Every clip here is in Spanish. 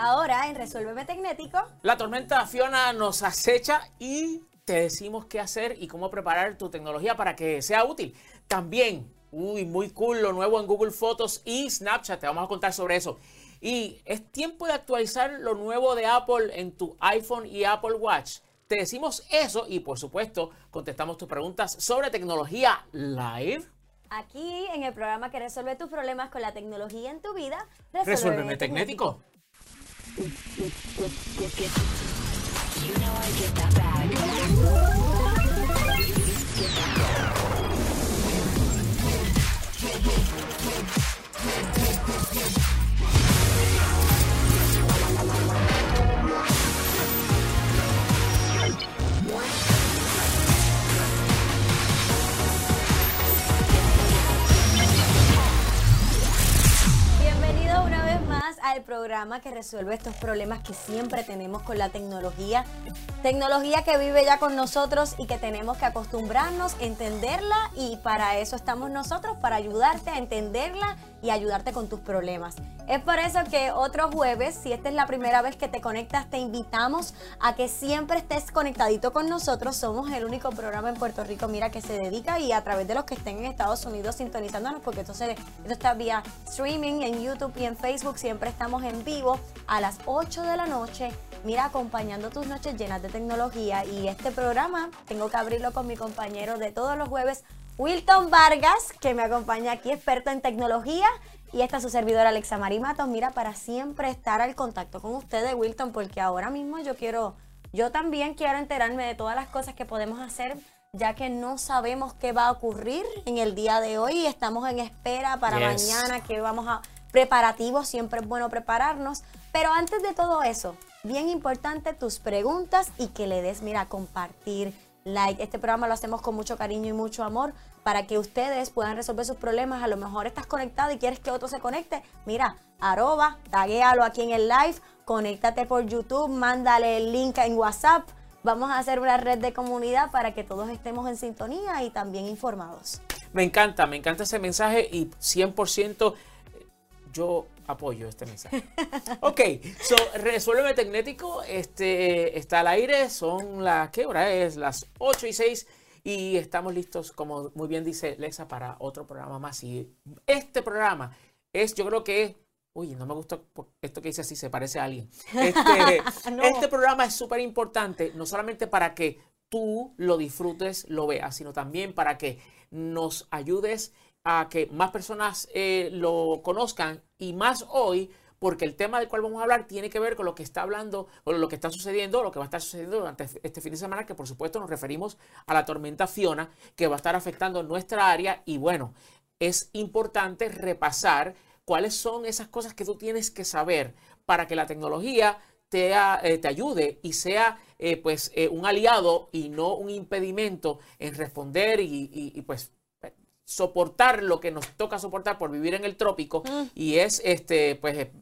Ahora en Resuélveme Tecnético. La tormenta Fiona nos acecha y te decimos qué hacer y cómo preparar tu tecnología para que sea útil. También, uy, muy cool lo nuevo en Google Fotos y Snapchat. Te vamos a contar sobre eso. Y es tiempo de actualizar lo nuevo de Apple en tu iPhone y Apple Watch. Te decimos eso y por supuesto contestamos tus preguntas sobre tecnología live. Aquí en el programa que resuelve tus problemas con la tecnología en tu vida. Resuélveme Tecnético. You know I get that bag. Get that bag. Al programa que resuelve estos problemas que siempre tenemos con la tecnología. Tecnología que vive ya con nosotros y que tenemos que acostumbrarnos, entenderla y para eso estamos nosotros, para ayudarte a entenderla y ayudarte con tus problemas. Es por eso que otro jueves, si esta es la primera vez que te conectas, te invitamos a que siempre estés conectadito con nosotros. Somos el único programa en Puerto Rico, mira, que se dedica y a través de los que estén en Estados Unidos sintonizándonos, porque esto, se, esto está vía streaming en YouTube y en Facebook. Siempre estamos en vivo a las 8 de la noche. Mira, acompañando tus noches llenas de tecnología. Y este programa tengo que abrirlo con mi compañero de todos los jueves, Wilton Vargas, que me acompaña aquí, experto en tecnología. Y esta es su servidora Alexa Marimatos. Mira, para siempre estar al contacto con ustedes, Wilton, porque ahora mismo yo quiero, yo también quiero enterarme de todas las cosas que podemos hacer, ya que no sabemos qué va a ocurrir en el día de hoy. Estamos en espera para Yes. mañana, que vamos a preparativos, siempre es bueno prepararnos. Pero antes de todo eso, bien importante tus preguntas y que le des, mira, compartir, Este programa lo hacemos con mucho cariño y mucho amor para que ustedes puedan resolver sus problemas. A lo mejor estás conectado y quieres que otro se conecte. Mira, arroba, taguéalo aquí en el live, conéctate por YouTube, mándale el link en WhatsApp. Vamos a hacer una red de comunidad para que todos estemos en sintonía y también informados. Me encanta, me encanta ese mensaje y 100% yo apoyo este mensaje. Ok, so, Resuélveme Tecnético este, está al aire, son las, ¿qué hora es? Las 8 y 6 y estamos listos, como muy bien dice Lexa, para otro programa más. Y este programa es, yo creo que, uy, no me gusta esto que dice así, se parece a alguien. Este, No. este programa es súper importante, no solamente para que tú lo disfrutes, lo veas, sino también para que nos ayudes a que más personas eh, lo conozcan y más hoy, porque el tema del cual vamos a hablar tiene que ver con lo que está hablando, con lo que está sucediendo, lo que va a estar sucediendo durante este fin de semana, que por supuesto nos referimos a la tormenta Fiona, que va a estar afectando nuestra área. Y bueno, es importante repasar cuáles son esas cosas que tú tienes que saber para que la tecnología te, eh, te ayude y sea eh, pues un aliado y no un impedimento en responder y, y- pues soportar lo que nos toca soportar por vivir en el trópico y es este pues eh,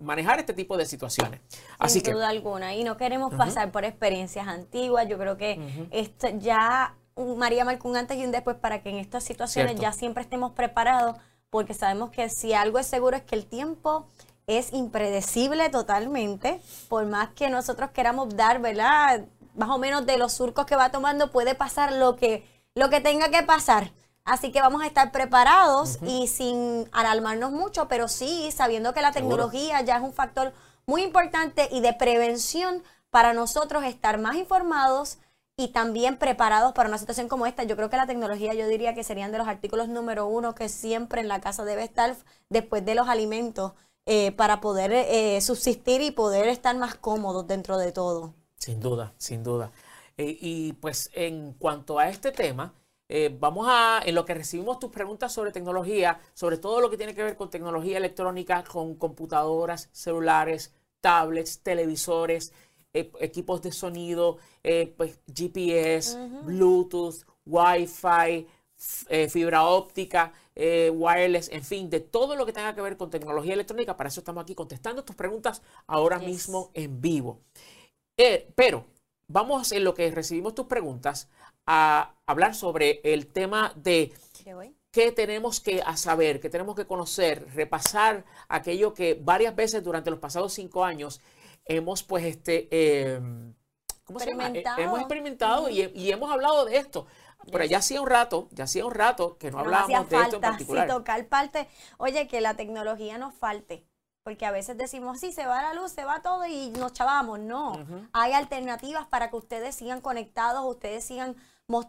manejar este tipo de situaciones. Así sin que duda alguna. Y no queremos pasar por experiencias antiguas. Yo creo que esto ya María marcó un antes y un después para que en estas situaciones Cierto. ya siempre estemos preparados, porque sabemos que si algo es seguro es que el tiempo es impredecible totalmente, por más que nosotros queramos dar, ¿verdad? Más o menos de los surcos que va tomando puede pasar lo que, lo que tenga que pasar. Así que vamos a estar preparados y sin alarmarnos mucho, pero sí sabiendo que la Seguro. tecnología ya es un factor muy importante y de prevención para nosotros estar más informados y también preparados para una situación como esta. Yo creo que la tecnología, yo diría que serían de los artículos número uno que siempre en la casa debe estar después de los alimentos eh, para poder eh, subsistir y poder estar más cómodos dentro de todo. Sin duda, sin duda. Eh, y pues en cuanto a este tema, eh, vamos a, en lo que recibimos tus preguntas sobre tecnología, sobre todo lo que tiene que ver con tecnología electrónica, con computadoras, celulares, tablets, televisores, eh, equipos de sonido, eh, pues GPS, Bluetooth, Wi-Fi, fibra óptica, wireless, en fin, de todo lo que tenga que ver con tecnología electrónica. Para eso estamos aquí contestando tus preguntas ahora Yes. mismo en vivo. Pero vamos en lo que recibimos tus preguntas a hablar sobre el tema de ¿Qué tenemos que saber? ¿Qué tenemos que conocer? Repasar aquello que varias veces durante los pasados cinco años hemos pues este... Em, ¿cómo se llama? Eh, hemos experimentado y, hemos hablado de esto. Pero ya hacía un rato, ya hacía un rato que no hablábamos de esto en particular. Sí, tocar parte, oye, que la tecnología nos falte. Porque a veces decimos, sí, se va la luz, se va todo y nos chavamos. No, hay alternativas para que ustedes sigan conectados, ustedes sigan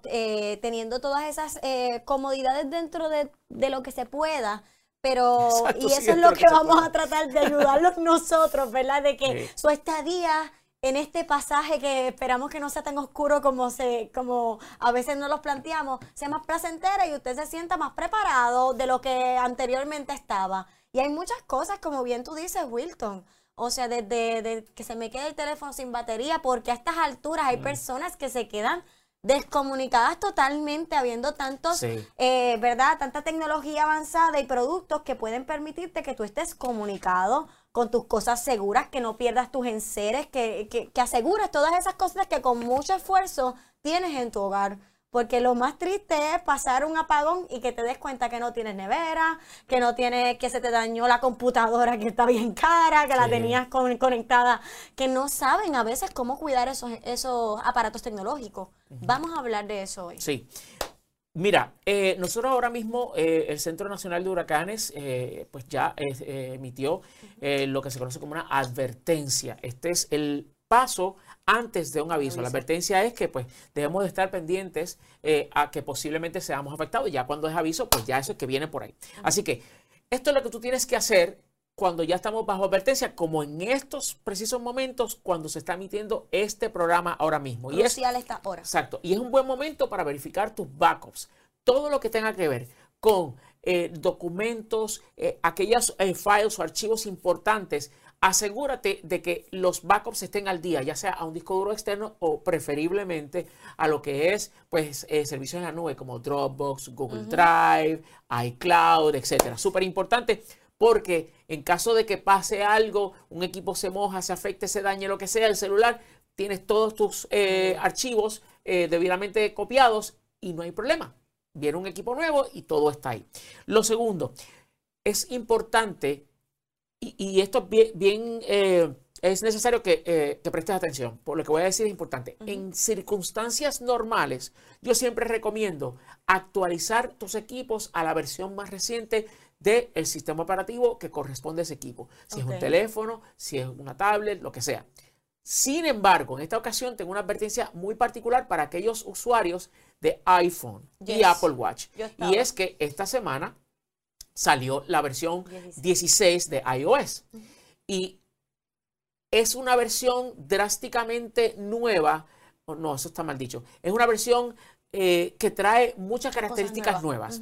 eh, teniendo todas esas eh, comodidades dentro de, lo que se pueda. Pero, y eso es lo que, vamos a tratar de ayudarlos nosotros, ¿verdad? De que su estadía en este pasaje que esperamos que no sea tan oscuro como se como a veces nos los planteamos, sea más placentera y usted se sienta más preparado de lo que anteriormente estaba. Y hay muchas cosas, como bien tú dices, Wilton. O sea, desde, que se me quede el teléfono sin batería, porque a estas alturas hay mm. personas que se quedan descomunicadas totalmente, habiendo tantos, eh, ¿verdad? Tanta tecnología avanzada y productos que pueden permitirte que tú estés comunicado con tus cosas seguras, que no pierdas tus enseres, que, que, que asegures todas esas cosas que con mucho esfuerzo tienes en tu hogar. Porque lo más triste es pasar un apagón y que te des cuenta que no tienes nevera, que no tienes, que se te dañó la computadora que está bien cara, que la tenías conectada, que no saben a veces cómo cuidar esos, esos aparatos tecnológicos. Vamos a hablar de eso hoy. Sí. Mira, eh, nosotros ahora mismo, eh, el Centro Nacional de Huracanes, eh, pues ya emitió lo que se conoce como una advertencia. Este es el paso antes de un aviso. La advertencia es que pues debemos de estar pendientes eh, a que posiblemente seamos afectados. Ya cuando es aviso, pues ya eso es que viene por ahí. Así que esto es lo que tú tienes que hacer cuando ya estamos bajo advertencia, como en estos precisos momentos cuando se está emitiendo este programa ahora mismo. y es, esta hora. Exacto. Y es un buen momento para verificar tus backups. Todo lo que tenga que ver con eh, documentos, eh, aquellos files o archivos importantes asegúrate de que los backups estén al día, ya sea a un disco duro externo o preferiblemente a lo que es pues eh, servicios en la nube como Dropbox, Google Drive, iCloud, etcétera. Súper importante porque en caso de que pase algo, un equipo se moja, se afecte, se dañe, lo que sea, el celular, tienes todos tus eh, archivos eh, debidamente copiados y no hay problema. Viene un equipo nuevo y todo está ahí. Lo segundo, es importante y, esto bien, bien eh, es necesario que, eh, prestes atención, por lo que voy a decir es importante. En circunstancias normales, yo siempre recomiendo actualizar tus equipos a la versión más reciente del sistema operativo que corresponde a ese equipo. Si es un teléfono, si es una tablet, lo que sea. Sin embargo, en esta ocasión tengo una advertencia muy particular para aquellos usuarios de iPhone y Apple Watch. Y es que esta semana salió la versión 16 de iOS. Y es una versión drásticamente nueva. no, eso está mal dicho. Es una versión eh, que trae muchas características nuevas.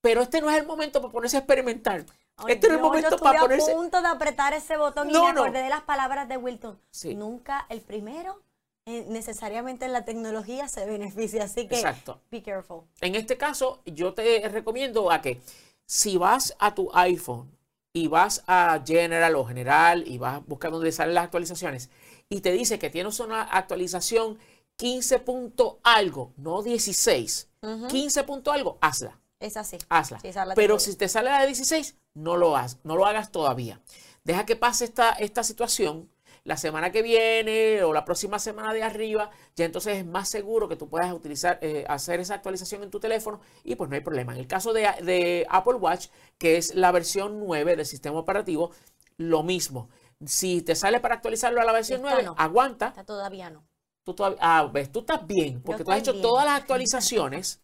Pero este no es el momento para ponerse a experimentar. este no es el momento para ponerse. a punto de apretar ese botón y me acordé de las palabras de Wilton. Nunca el primero eh, necesariamente en la tecnología se beneficia. Así que Exacto. be careful. En este caso, yo te recomiendo a que si vas a tu iPhone y vas a General o General y vas a buscar donde salen las actualizaciones y te dice que tienes una actualización 15 punto algo, no 16, 15 punto algo, hazla. Es así. Hazla. Pero si te sale la de 16, no lo, hagas, no lo hagas todavía. Deja que pase esta, esta situación la semana que viene o la próxima semana de arriba, ya entonces es más seguro que tú puedas utilizar, eh, hacer esa actualización en tu teléfono y pues no hay problema. En el caso de, Apple Watch, que es la versión 9 del sistema operativo, lo mismo. Si te sale para actualizarlo a la versión 9, aguanta. todavía no. Tú, todavía, ah, ves, tú estás bien, porque tú has hecho todas las actualizaciones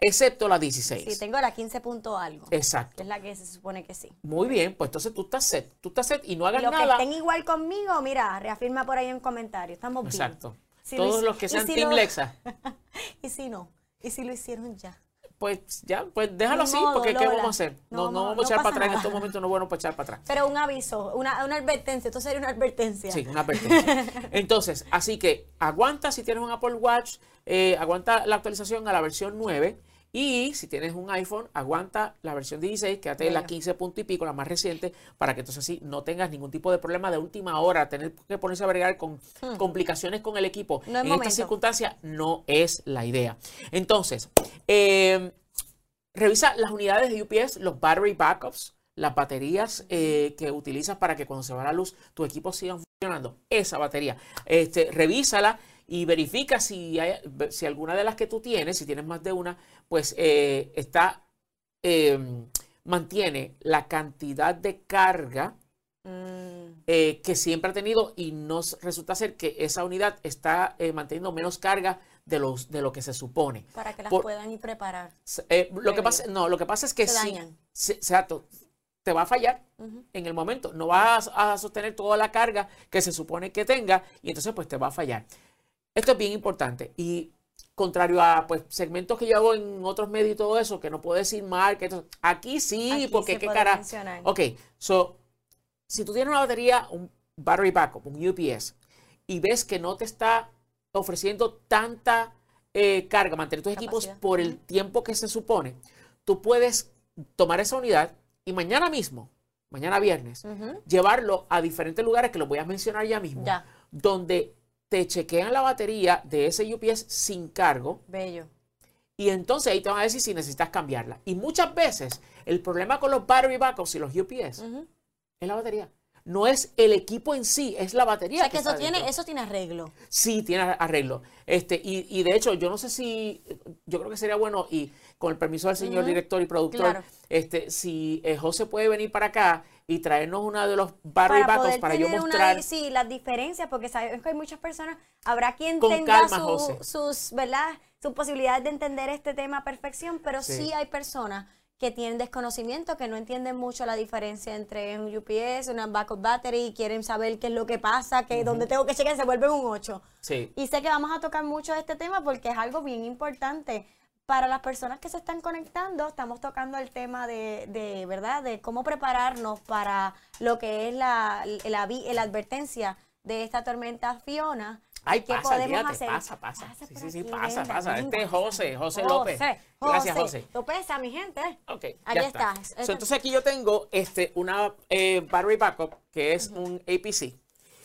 excepto la 16. Sí, tengo la 15 punto algo. Exacto. es la que se supone que sí. Muy bien, pues entonces tú estás set, tú estás set y no hagas nada. Los que estén igual conmigo, mira, reafirma por ahí en comentarios, estamos bien. Exacto. Todos los que sean Team Lexa. y si no, y si lo hicieron ya. Pues ya, pues déjalo así, porque ¿qué vamos a hacer? No, no, vamos a echar para atrás, en estos momentos no es bueno para echar para atrás. Pero un aviso, una, una advertencia, esto sería una advertencia. Sí, una advertencia. Entonces, así que aguanta si tienes un Apple Watch, eh, aguanta la actualización a la versión 9 y si tienes un iPhone, aguanta la versión 16, quédate en la 15 punto y pico, la más reciente, para que entonces así no tengas ningún tipo de problema de última hora, tener que ponerse a bregar con hmm. complicaciones con el equipo. en esta circunstancia no es la idea. Entonces, em, revisa las unidades de UPS, los battery backups, las baterías eh, que utilizas para que cuando se va la luz tu equipo siga funcionando. Esa batería. Este, revísala y verifica si, hay, si alguna de las que tú tienes, si tienes más de una, pues eh, está, em, mantiene la cantidad de carga Mm, eh, que siempre ha tenido y nos resulta ser que esa unidad está eh, manteniendo menos carga de, los, de lo que se supone. para que las Por- puedan ir preparar. Eh, lo que pasa, no, lo que pasa es que Se sí, dañan. se- exacto, te va a fallar en el momento. No vas a, a sostener toda la carga que se supone que tenga y entonces pues te va a fallar. Esto es bien importante y contrario a pues segmentos que yo hago en otros medios y todo eso, que no puedo decir marca, aquí sí, Aquí porque se qué puede cara. mencionar. Ok, so, si tú tienes una batería, un battery backup, un UPS, y ves que no te está ofreciendo tanta eh, carga, mantener tus equipos por el tiempo que se supone, tú puedes tomar esa unidad y mañana mismo, mañana viernes, llevarlo a diferentes lugares que los voy a mencionar ya mismo, Ya, donde te chequean la batería de ese UPS sin cargo bello. y entonces ahí te van a decir si necesitas cambiarla. Y muchas veces el problema con los battery backups y los UPS es la batería. No es el equipo en sí, es la O batería. sea que eso tiene, dentro. eso tiene arreglo. Sí, tiene arreglo. Este, y, y de hecho, yo no sé si, yo creo que sería bueno, y con el permiso del señor director y productor, claro. este, si eh, José puede venir para acá y traernos uno de los backups poder para yo mostrar. Una, sí, las diferencias, porque sabemos que hay muchas personas, habrá quien Con tenga calma, su- sus, ¿verdad? Sus posibilidades de entender este tema a perfección, pero sí. Sí. hay personas que tienen desconocimiento, que no entienden mucho la diferencia entre un UPS, una backup battery, y quieren saber qué es lo que pasa, que donde tengo que chequear se vuelve un 8. Sí. Y sé que vamos a tocar mucho de este tema porque es algo bien importante. Para las personas que se están conectando, estamos tocando el tema de, de, ¿verdad? De cómo prepararnos para lo que es la, la, vi- la advertencia de esta tormenta Fiona. Ay, ¿Qué pasa, podemos hacer? pasa, pasa. Pasa Sí, sí, sí, aquí, pasa, pasa. Este es José, José López. Gracias, José. López, mi gente. Ok, ya está. está. So, entonces aquí yo tengo este, una eh, battery backup que es un APC.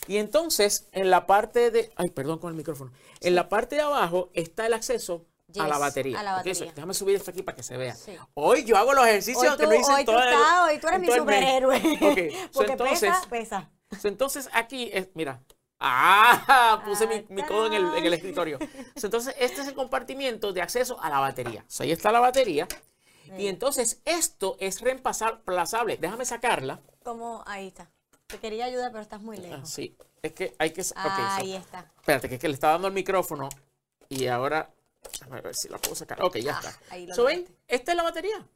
Y entonces en la parte de, ay, perdón con el micrófono, en la parte de abajo está el acceso a la batería. a la déjame subir esto aquí para que se vea. Sí. Hoy yo hago los ejercicios que no hice hoy en tú todo el- estás, hoy tú eres mi superhéroe. So, Porque entonces, pesa, pesa. So, entonces aquí es, mira. Ah, puse mi, Ah, mi codo en el, en el tarán. escritorio. So, entonces, este es el compartimiento de acceso a la batería. Ahí está la batería. Y entonces, esto es reemplazable. Déjame sacarla. Como, ahí está. Te quería ayudar, pero estás muy Ah, lejos. sí, es que hay que. ok, so, ahí está. espérate, que es que le estaba dando el micrófono. Y ahora. A ver si la puedo sacar. Ok, ya Ah, está. So, ven, esta es la batería.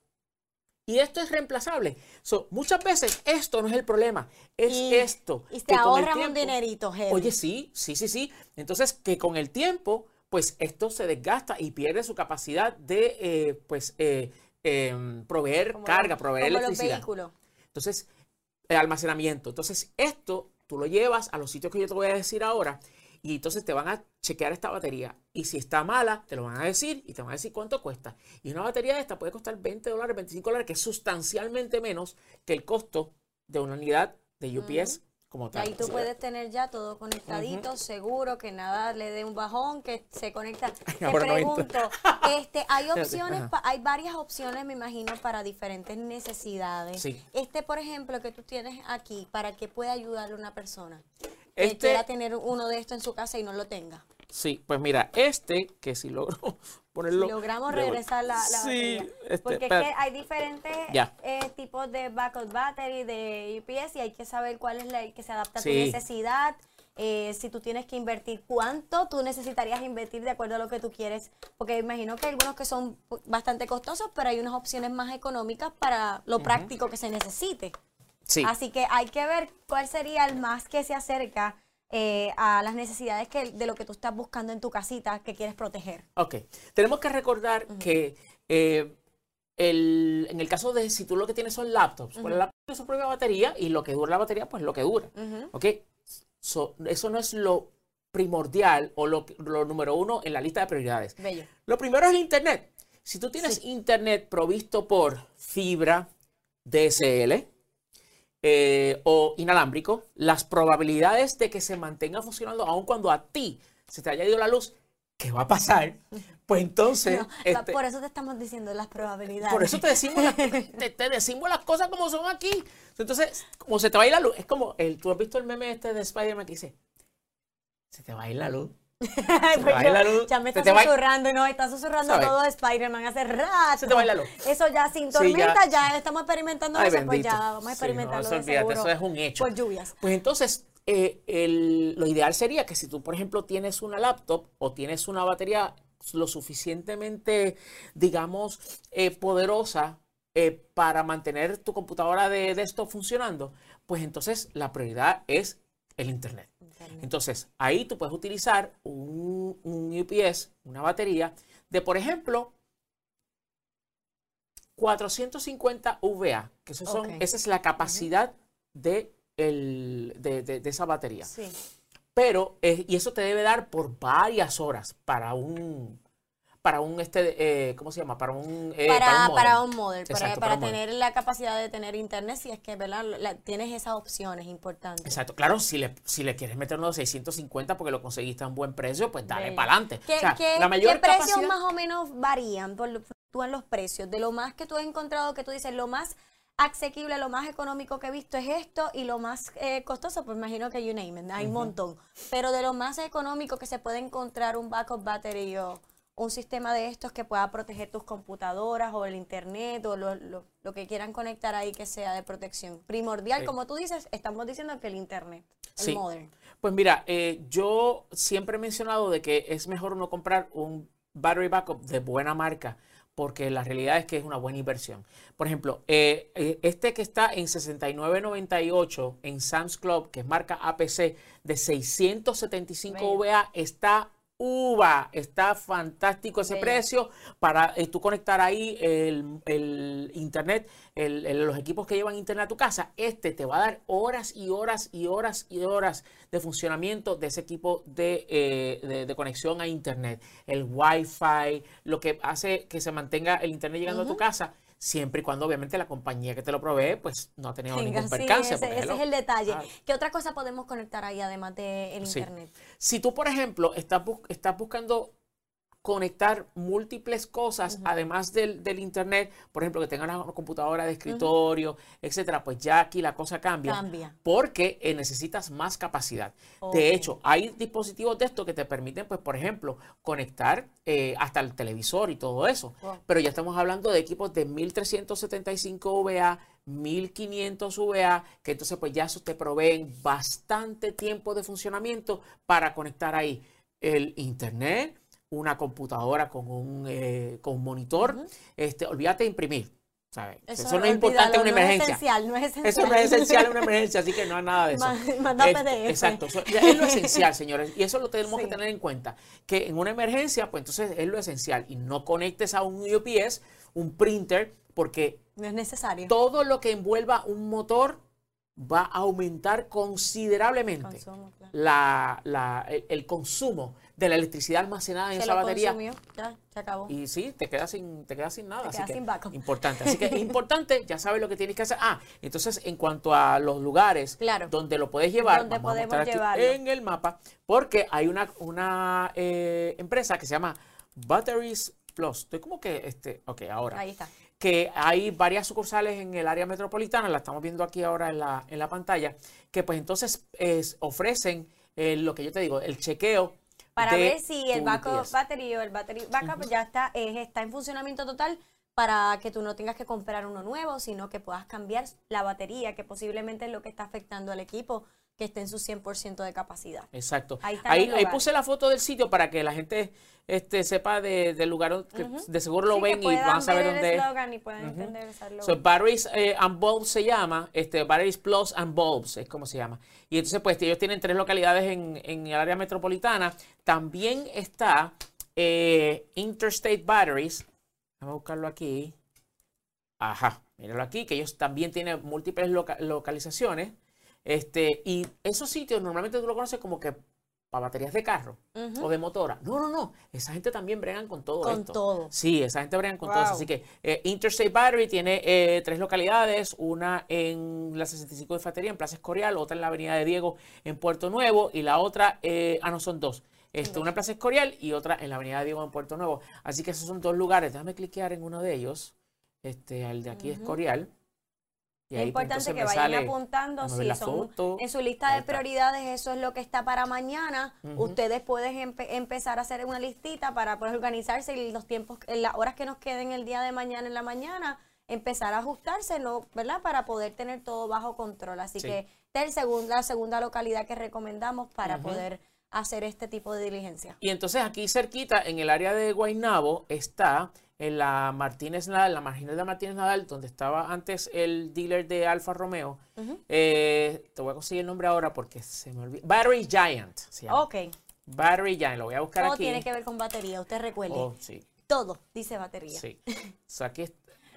Y esto es reemplazable. So, muchas veces esto no es el problema. Es Y- esto. Y te el ahorras un tiempo- dinerito, heavy. Oye, sí, sí, sí, sí. Entonces, que con el tiempo, pues esto se desgasta y pierde su capacidad de, eh, pues, eh, em, proveer Como carga, los- proveer como electricidad. Entonces, el almacenamiento. Entonces, esto tú lo llevas a los sitios que yo te voy a decir ahora y entonces te van a chequear esta batería. Y si está mala, te lo van a decir y te van a decir cuánto cuesta. Y una batería de esta puede costar 20 dólares, 25 dólares, que es sustancialmente menos que el costo de una unidad de UPS como Y tal. ahí tú puedes tener ya todo conectadito, seguro, que nada le dé un bajón, que se conecta. Te pregunto, este, hay opciones, pa- hay varias opciones, me imagino, para diferentes necesidades. Sí. Este, por ejemplo, que tú tienes aquí, ¿para qué puede ayudarle a una persona? Que Este- quiera tener uno de estos en su casa y no lo tenga. Sí, pues mira, este, que si logro ponerlo. Si logramos regresar la, la Sí, batería. este, Porque es que hay diferentes eh, tipos de backup battery, de UPS, y hay que saber cuál es la el que se adapta a tu necesidad. eh, si tú tienes que invertir, cuánto tú necesitarías invertir de acuerdo a lo que tú quieres. Porque imagino que hay algunos que son bastante costosos, pero hay unas opciones más económicas para lo práctico que se necesite. Sí. Así que hay que ver cuál sería el más que se acerca eh, a las necesidades que, de lo que tú estás buscando en tu casita que quieres proteger. Ok. Tenemos que recordar que eh, el- en el caso de si tú lo que tienes son laptops, pues el laptop tiene su propia batería y lo que dura la batería, pues lo que dura. Ujú. ¿Ok? So, eso no es lo primordial o lo, lo número uno en la lista de prioridades. Bello. Lo primero es el Internet. Si tú tienes Internet provisto por fibra, DSL eh, o inalámbrico, las probabilidades de que se mantenga funcionando aun cuando a ti se te haya ido la luz ¿qué va a pasar? Pues entonces... No, este, por eso te estamos diciendo las probabilidades. por eso te decimos, las, te, te decimos las cosas como son aquí. Entonces, como se te va a ir la luz, es como, el, tú has visto el meme este de Spider-Man que dice, se te va a ir la luz. Pues va la luz, ya me está te va susurrando, no, está susurrando ¿Sabes? todo Spider-Man hace rato. Se te va a ir la luz. Eso ya sin Sí, tormenta, ya. ya, estamos experimentando Ay, eso, pues ya vamos a Sí, no, experimentarlo eso de olvídate, seguro eso es un hecho. Por lluvias. Pues entonces, eh, el- lo ideal sería que si tú, por ejemplo, tienes una laptop o tienes una batería lo suficientemente, digamos, eh, poderosa eh, para mantener tu computadora de, de esto funcionando, pues entonces la prioridad es el Internet. Entonces, ahí tú puedes utilizar un, un UPS, una batería, de, por ejemplo, 450 VA, que esos son, esa es la capacidad de, el- de- de- de esa batería. Sí. Pero, eh, y eso te debe dar por varias horas para un, para un, este, eh, ¿cómo se llama? Para un, eh, para, para un model, para, Exacto, para tener la capacidad de tener internet, si es que ¿verdad? La- tienes esas opciones importantes. Exacto, claro, si le, si le quieres meter unos 650 porque lo conseguiste a un buen precio, pues dale para adelante. ¿Qué, O sea, qué- la mayor qué precios capacidad- más o menos varían por en los precios? De lo más que tú has encontrado, que tú dices, lo más asequible, lo más económico que he visto es esto y lo más eh, costoso, pues imagino que you name it, hay un montón. Pero de lo más económico que se puede encontrar un backup battery o un sistema de estos que pueda proteger tus computadoras o el internet o lo, lo- lo que quieran conectar ahí que sea de protección. Primordial, Sí. como tú dices, estamos diciendo que el internet, el Sí. modern. Pues mira, eh, yo siempre he mencionado de que es mejor uno comprar un battery backup de buena marca, porque la realidad es que es una buena inversión. Por ejemplo, eh, eh, este que está en 69.98 en Sam's Club, que es marca APC, de 675 Bello. VA, está uva, está fantástico ese precio para eh, tú conectar ahí el, el internet, el- el- los equipos que llevan internet a tu casa. Este te va a dar horas y horas y horas y horas de funcionamiento de ese equipo de, eh, de- de conexión a internet. El Wi-Fi, lo que hace que se mantenga el internet llegando a tu casa. Siempre y cuando obviamente la compañía que te lo provee pues no ha tenido ningún sí, percance. ese, es el detalle. Ah, ¿Qué otra cosa podemos conectar ahí además del Sí. internet? Si tú, por ejemplo, estás, estás buscando conectar múltiples cosas, además del, del internet, por ejemplo, que tengan una computadora de escritorio, etcétera, pues ya aquí la cosa cambia. Cambia. Porque eh, necesitas más capacidad. De hecho, hay dispositivos de estos que te permiten, pues, por ejemplo, conectar eh, hasta el televisor y todo eso. Wow. Pero ya estamos hablando de equipos de 1375 VA, 1500 VA, que entonces pues ya eso te proveen bastante tiempo de funcionamiento para conectar ahí el internet, una computadora con un, eh, con un monitor. este, olvídate de imprimir. ¿sabes? Eso, no es importante en una no emergencia. Es esencial, no es esencial. Eso no es esencial en una emergencia, así que no hay nada de eso. Ma- manda Este, PDF. Exacto, eso- es lo esencial, señores, y eso lo tenemos que tener en cuenta, que en una emergencia, pues entonces es lo esencial, y no conectes a un UPS, un printer, porque No es necesario. todo lo que envuelva un motor va a aumentar considerablemente Consumo, claro. la- la- el, el consumo de la electricidad almacenada en Se esa lo batería. consumió, ya, se acabó. Y sí, te quedas sin, te quedas sin nada. Te así quedas que sin backup. Importante. Así que es importante, ya sabes lo que tienes que hacer. Ah, entonces en cuanto a los lugares Claro. donde lo puedes llevar, Donde vamos a podemos llevarlo. en el mapa, porque hay una, una eh, empresa que se llama Batteries Plus. Estoy como que, este, ok, ahora Ahí está. que hay varias sucursales en el área metropolitana, la estamos viendo aquí ahora en la, en la pantalla, que pues entonces es- ofrecen eh, lo que yo te digo, el chequeo. Para ver si el backup battery o el battery backup ya está, eh, está en funcionamiento total para que tú no tengas que comprar uno nuevo, sino que puedas cambiar la batería, que posiblemente es lo que está afectando al equipo, que esté en su 100% de capacidad. Exacto. Ahí Ahí, ahí puse la foto del sitio para que la gente este, sepa de- del lugar, que de seguro lo Sí, ven y van a saber dónde es. y puedan entender ese eslogan. So, Batteries eh, and Bulbs se llama, este, Batteries Plus and Bulbs es como se llama. Y entonces, pues, ellos tienen tres localidades en, en el área metropolitana. También está eh, Interstate Batteries. Vamos a buscarlo aquí. Ajá, míralo aquí, que ellos también tienen múltiples loca- localizaciones. Este, y esos sitios normalmente tú lo conoces como que para baterías de carro o de motora. No, no, no. Esa gente también bregan con todo Con esto. todo. Sí, esa gente bregan con todo eso. Wow. Así que eh, Interstate Battery tiene eh, tres localidades, una en la 65 de Infantería, en Plaza Escorial, otra en la Avenida de Diego, en Puerto Nuevo, y la otra, eh, ah, no, son dos, Este, una en Plaza Escorial y otra en la Avenida Diego en Puerto Nuevo. Así que esos son dos lugares. Déjame cliquear en uno de ellos. Este, el de aquí es Escorial. Y es pues, importante que vayan apuntando si son en su lista de prioridades, eso es lo que está para mañana. Ustedes pueden empezar a hacer una listita para poder organizarse y los tiempos, en las horas que nos queden el día de mañana en la mañana, empezar a ajustarse, ¿verdad? Para poder tener todo bajo control. Así que esta es la segunda localidad que recomendamos para poder hacer este tipo de diligencia. Y entonces aquí cerquita, en el área de Guaynabo, está en la Martínez Nadal, la marginal de Martínez Nadal, donde estaba antes el dealer de Alfa Romeo. Eh, te voy a conseguir el nombre ahora porque se me olvidó. Battery Giant. Ok. Battery Giant, lo voy a buscar aquí. Todo tiene que ver con batería, usted recuerde. Oh, sí. Todo dice batería. Sí.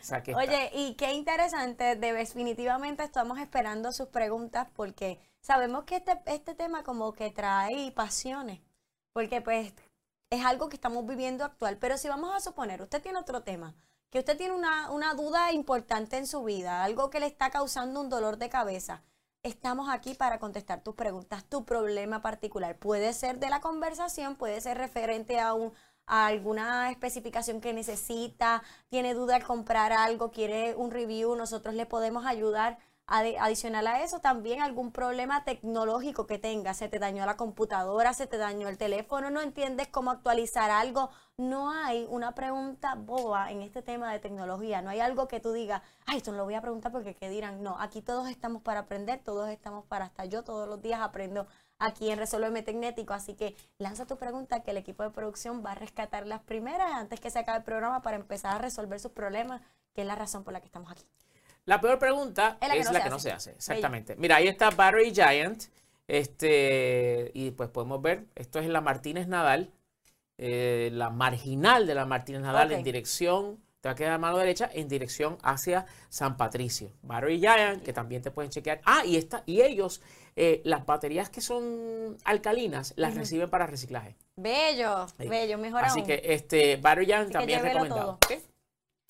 Aquí, Oye, y qué interesante, definitivamente estamos esperando sus preguntas porque sabemos que este, este tema como que trae pasiones, porque pues es algo que estamos viviendo actual. Pero si vamos a suponer, usted tiene otro tema, que usted tiene una, una duda importante en su vida, algo que le está causando un dolor de cabeza, estamos aquí para contestar tus preguntas, tu problema particular. Puede ser de la conversación, puede ser referente a, un, a alguna especificación que necesita, tiene duda al comprar algo, quiere un review, nosotros le podemos ayudar Adicional a eso, también algún problema tecnológico que tengas. Se te dañó la computadora, se te dañó el teléfono, no entiendes cómo actualizar algo. No hay una pregunta boba en este tema de tecnología. No hay algo que tú digas, ay, esto no lo voy a preguntar porque qué dirán. No, aquí todos estamos para aprender, todos estamos para hasta yo todos los días aprendo aquí en Resolverme Tecnético. Así que lanza tu pregunta que el equipo de producción va a rescatar las primeras antes que se acabe el programa para empezar a resolver sus problemas, que es la razón por la que estamos aquí. La peor pregunta es la que, no, se hace, exactamente. Mira, ahí está Battery Giant, este, y pues podemos ver, esto es la Martínez Nadal, eh, la marginal de la Martínez Nadal en dirección, te va a quedar a mano derecha, en dirección hacia San Patricio. Battery Giant, que también te pueden chequear. Ah, y, esta, y ellos, eh, las baterías que son alcalinas, las reciben para reciclaje. Bello, bello, mejor Así que este, Battery Giant también es recomendado.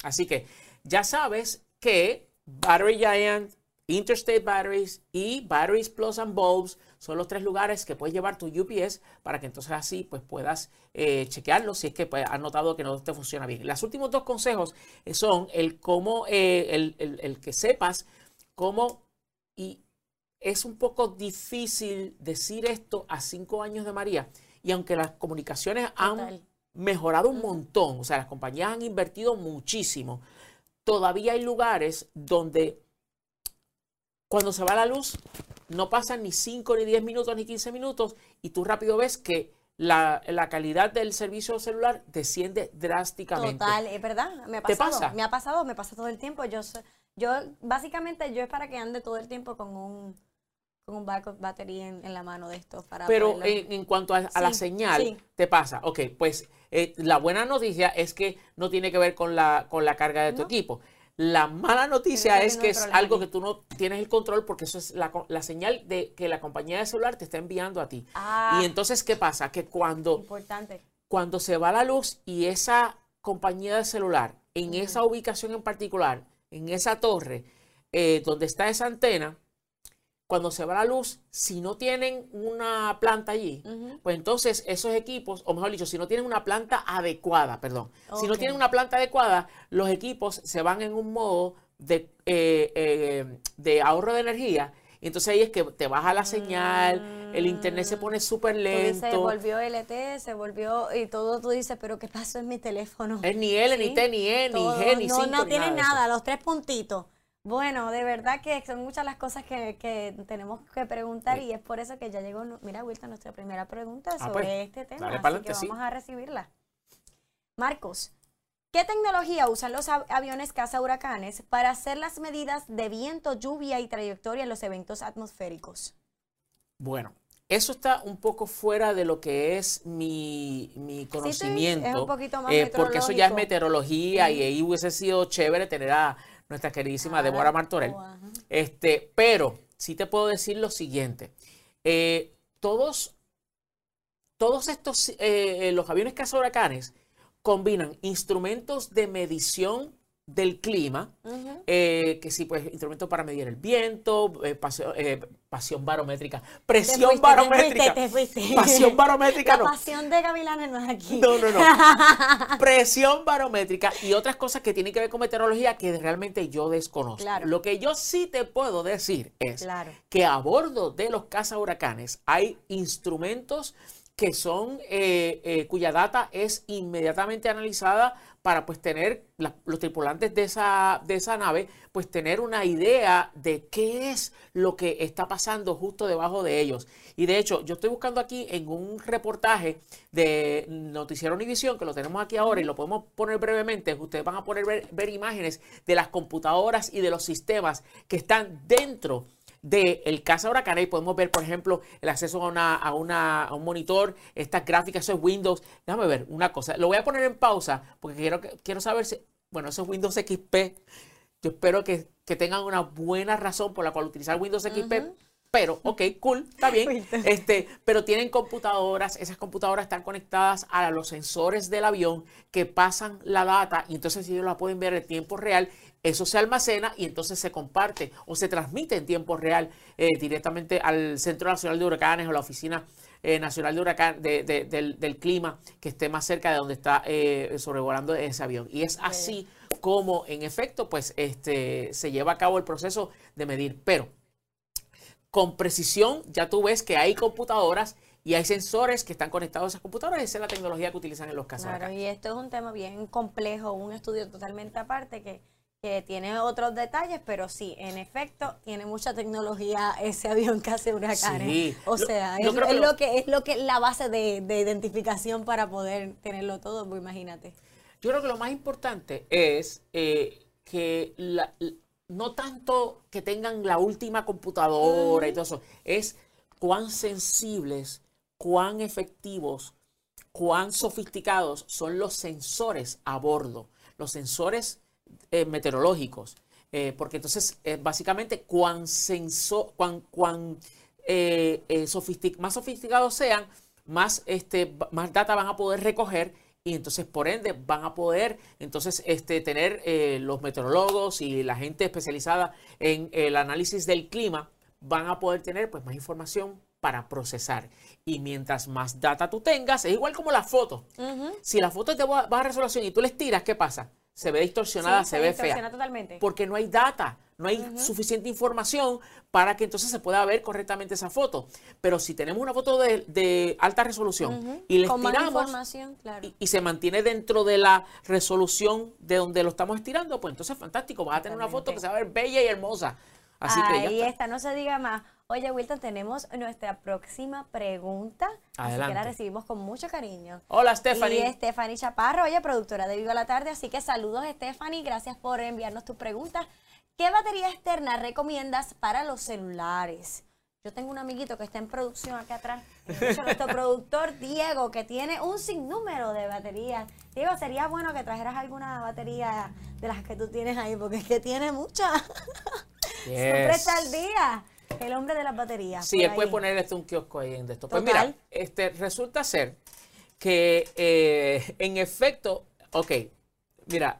Así que ya sabes que Battery Giant, Interstate Batteries y Batteries Plus and Bulbs son los tres lugares que puedes llevar tu UPS para que entonces así pues puedas eh, chequearlo si es que pues, has notado que no te funciona bien. Los últimos dos consejos eh, son el cómo, eh, el, que sepas cómo, y es un poco difícil decir esto a cinco años de María, y aunque las comunicaciones han mejorado un montón, o sea, las compañías han invertido muchísimo, todavía hay lugares donde cuando se va la luz no pasan ni 5, ni 10 minutos, ni 15 minutos y tú rápido ves que la, calidad del servicio celular desciende drásticamente. Total, es verdad, me ha pasado. Me ha pasado, me pasa todo el tiempo. Yo, yo básicamente yo es para que ande todo el tiempo con un con un backup battery en, la mano de esto. Para Pero en, cuanto a, la señal, te pasa. Ok, pues eh, la buena noticia es que no tiene que ver con la, con la carga de tu equipo. La mala noticia es que es algo que tú no tienes el control porque eso es la, señal de que la compañía de celular te está enviando a ti. Ah. y entonces, ¿qué pasa? Que cuando, Importante. cuando se va la luz y esa compañía de celular, en esa ubicación en particular, en esa torre, eh, donde está esa antena, cuando se va la luz, si no tienen una planta allí, pues entonces esos equipos, o mejor dicho, si no tienen una planta adecuada, perdón, si no tienen una planta adecuada, los equipos se van en un modo de, eh, eh, de ahorro de energía. Y entonces ahí es que te baja la señal, el internet se pone súper lento. Se volvió LT, se volvió, y todo tú dices, pero ¿qué pasó en mi teléfono? Es ni L, ni T, ni E, ni G, ni No, no tiene nada, los tres puntitos. Bueno, de verdad que son muchas las cosas que, tenemos que preguntar y es por eso que ya llegó, mira Wilton, nuestra primera pregunta ah, sobre pues, este tema, así que vamos a recibirla. Marcos, ¿qué tecnología usan los aviones caza huracanes para hacer las medidas de viento, lluvia y trayectoria en los eventos atmosféricos? Bueno, eso está un poco fuera de lo que es mi, conocimiento. es un poquito más eh, porque eso ya es meteorología y ahí hubiese sido chévere tener a nuestra queridísima Débora Martorell. Este, pero sí te puedo decir lo siguiente. Eh, todos, todos estos, eh, eh, los aviones huracanes combinan instrumentos de medición del clima, eh, que sí, pues instrumentos para medir el viento, eh, eh, pasión, barométrica, presión barométrica, pasión barométrica, La pasión de Gavilanes no es aquí. No, no, no. presión barométrica y otras cosas que tienen que ver con meteorología que realmente yo desconozco. Lo que yo sí te puedo decir es que a bordo de los huracanes hay instrumentos que son, cuya data es inmediatamente analizada para pues tener los tripulantes de esa, de esa nave, pues tener una idea de qué es lo que está pasando justo debajo de ellos. Y de hecho, yo estoy buscando aquí en un reportaje de Noticiero Univisión, que lo tenemos aquí ahora y lo podemos poner brevemente, ustedes van a poder ver, ver imágenes de las computadoras y de los sistemas que están dentro del el Casa Huracán. y podemos ver, por ejemplo, el acceso a, una, a, una, a un monitor, estas gráficas, eso es Windows. Déjame ver una cosa. Lo voy a poner en pausa porque quiero, quiero saber si, bueno, eso es Windows XP. Yo espero que, tengan una buena razón por la cual utilizar Windows XP. Pero, ok, cool, está bien. Este, pero tienen computadoras, esas computadoras están conectadas a los sensores del avión que pasan la data y entonces ellos la pueden ver en tiempo real eso se almacena y entonces se comparte o se transmite en tiempo real eh, directamente al Centro Nacional de Huracanes o la Oficina eh, Nacional de Huracán del, Clima que esté más cerca de donde está eh, sobrevolando ese avión. Y es así como, en efecto, pues este, se lleva a cabo el proceso de medir. Pero con precisión ya tú ves que hay computadoras y hay sensores que están conectados a esas computadoras. Esa es la tecnología que utilizan en los casos. Claro, y esto es un tema bien complejo, un estudio totalmente aparte que que tiene otros detalles, pero sí, en efecto, tiene mucha tecnología ese avión que hace huracanes. O sea, es, lo que es lo que la base de, identificación para poder tenerlo todo, pues imagínate. Yo creo que lo más importante es eh, que no tanto que tengan la última computadora y todo eso, es cuán sensibles, cuán efectivos, cuán sofisticados son los sensores a bordo. Los sensores eh, meteorológicos. Eh, porque entonces, eh, básicamente, cuán, sensor, cuán, cuán más sofisticados sean, más, este, más data van a poder recoger y entonces por ende van a poder entonces este, tener los meteorólogos y la gente especializada en el análisis del clima van a poder tener pues más información para procesar. Y mientras más data tú tengas, es igual como la foto. Si la foto es de baja resolución y tú les tiras, ¿qué pasa? Se ve distorsionada, se, ve fea. Totalmente. Porque no hay data, no hay suficiente información para que entonces se pueda ver correctamente esa foto. Pero si tenemos una foto de, alta resolución y le estiramos y, se mantiene dentro de la resolución de donde lo estamos estirando, pues entonces fantástico, vas a tener una foto que se va a ver bella y hermosa. Así Ahí está. no se diga más. Oye, Wilton, tenemos nuestra próxima pregunta. Así que la recibimos con mucho cariño. Hola, Stephanie. Y Stephanie Chaparro, oye, productora de Viva la Tarde. Así que saludos, Stephanie. Gracias por enviarnos tu pregunta. ¿Qué batería externa recomiendas para los celulares? Yo tengo un amiguito que está en producción acá atrás. nuestro productor Diego, que tiene un sinnúmero de baterías. Diego, sería bueno que trajeras alguna batería de las que tú tienes ahí, porque es que tiene muchas. Siempre está al día. El hombre de las baterías. Sí, él puede poner este un kiosco ahí en esto. Pues mira, este, resulta ser que eh, en efecto, ok, mira,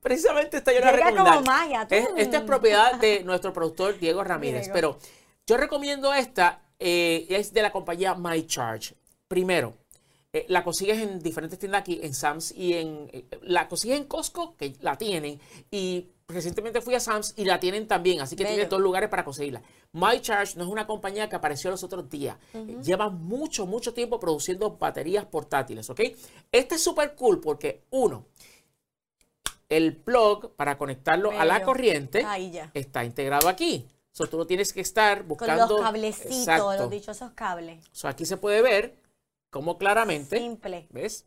precisamente esta yo la recomiendo. esta es propiedad de nuestro productor Diego Ramírez, pero yo recomiendo esta, eh, es de la compañía MyCharge. Primero, eh, la consigues en diferentes tiendas aquí, en Sam's y en... la consigues en Costco, que la tienen, y recientemente fui a Sam's y la tienen también, así que tiene dos lugares para conseguirla. MyCharge no es una compañía que apareció los otros días. Lleva mucho, mucho tiempo produciendo baterías portátiles, ¿ok? Este es súper cool porque, uno, el plug para conectarlo a la corriente está integrado aquí. So, tú no tienes que estar buscando... Con los cablecitos, los dichosos cables. So, aquí se puede ver cómo claramente... Simple. ¿Ves?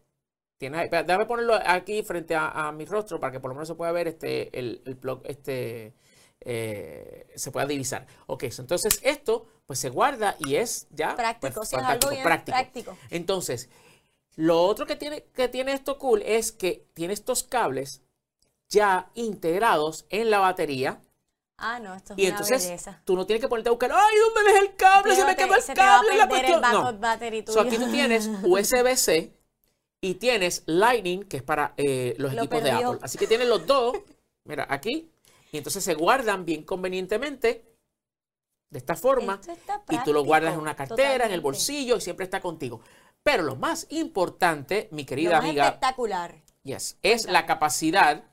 Tiene, déjame ponerlo aquí frente a, mi rostro para que por lo menos se pueda ver este, el, el blog, este, eh, se pueda divisar. Ok, entonces esto pues se guarda y es ya práctico, pues, es algo bien práctico. Entonces, lo otro que tiene, que tiene esto cool es que tiene estos cables ya integrados en la batería. Ah, no, esto es y entonces tú no tienes que ponerte a buscar, ay, ¿dónde dejé el cable? se me quedó el cable. la cuestión. no. aquí tú tienes USB-C y tienes Lightning, que es para eh, los equipos de Apple. Así que tienes los dos Mira, aquí. Y entonces se guardan bien convenientemente de esta forma. Y tú lo guardas en una cartera, en el bolsillo y siempre está contigo. Pero lo más importante, mi Lo querida más amiga, espectacular. yes, es la capacidad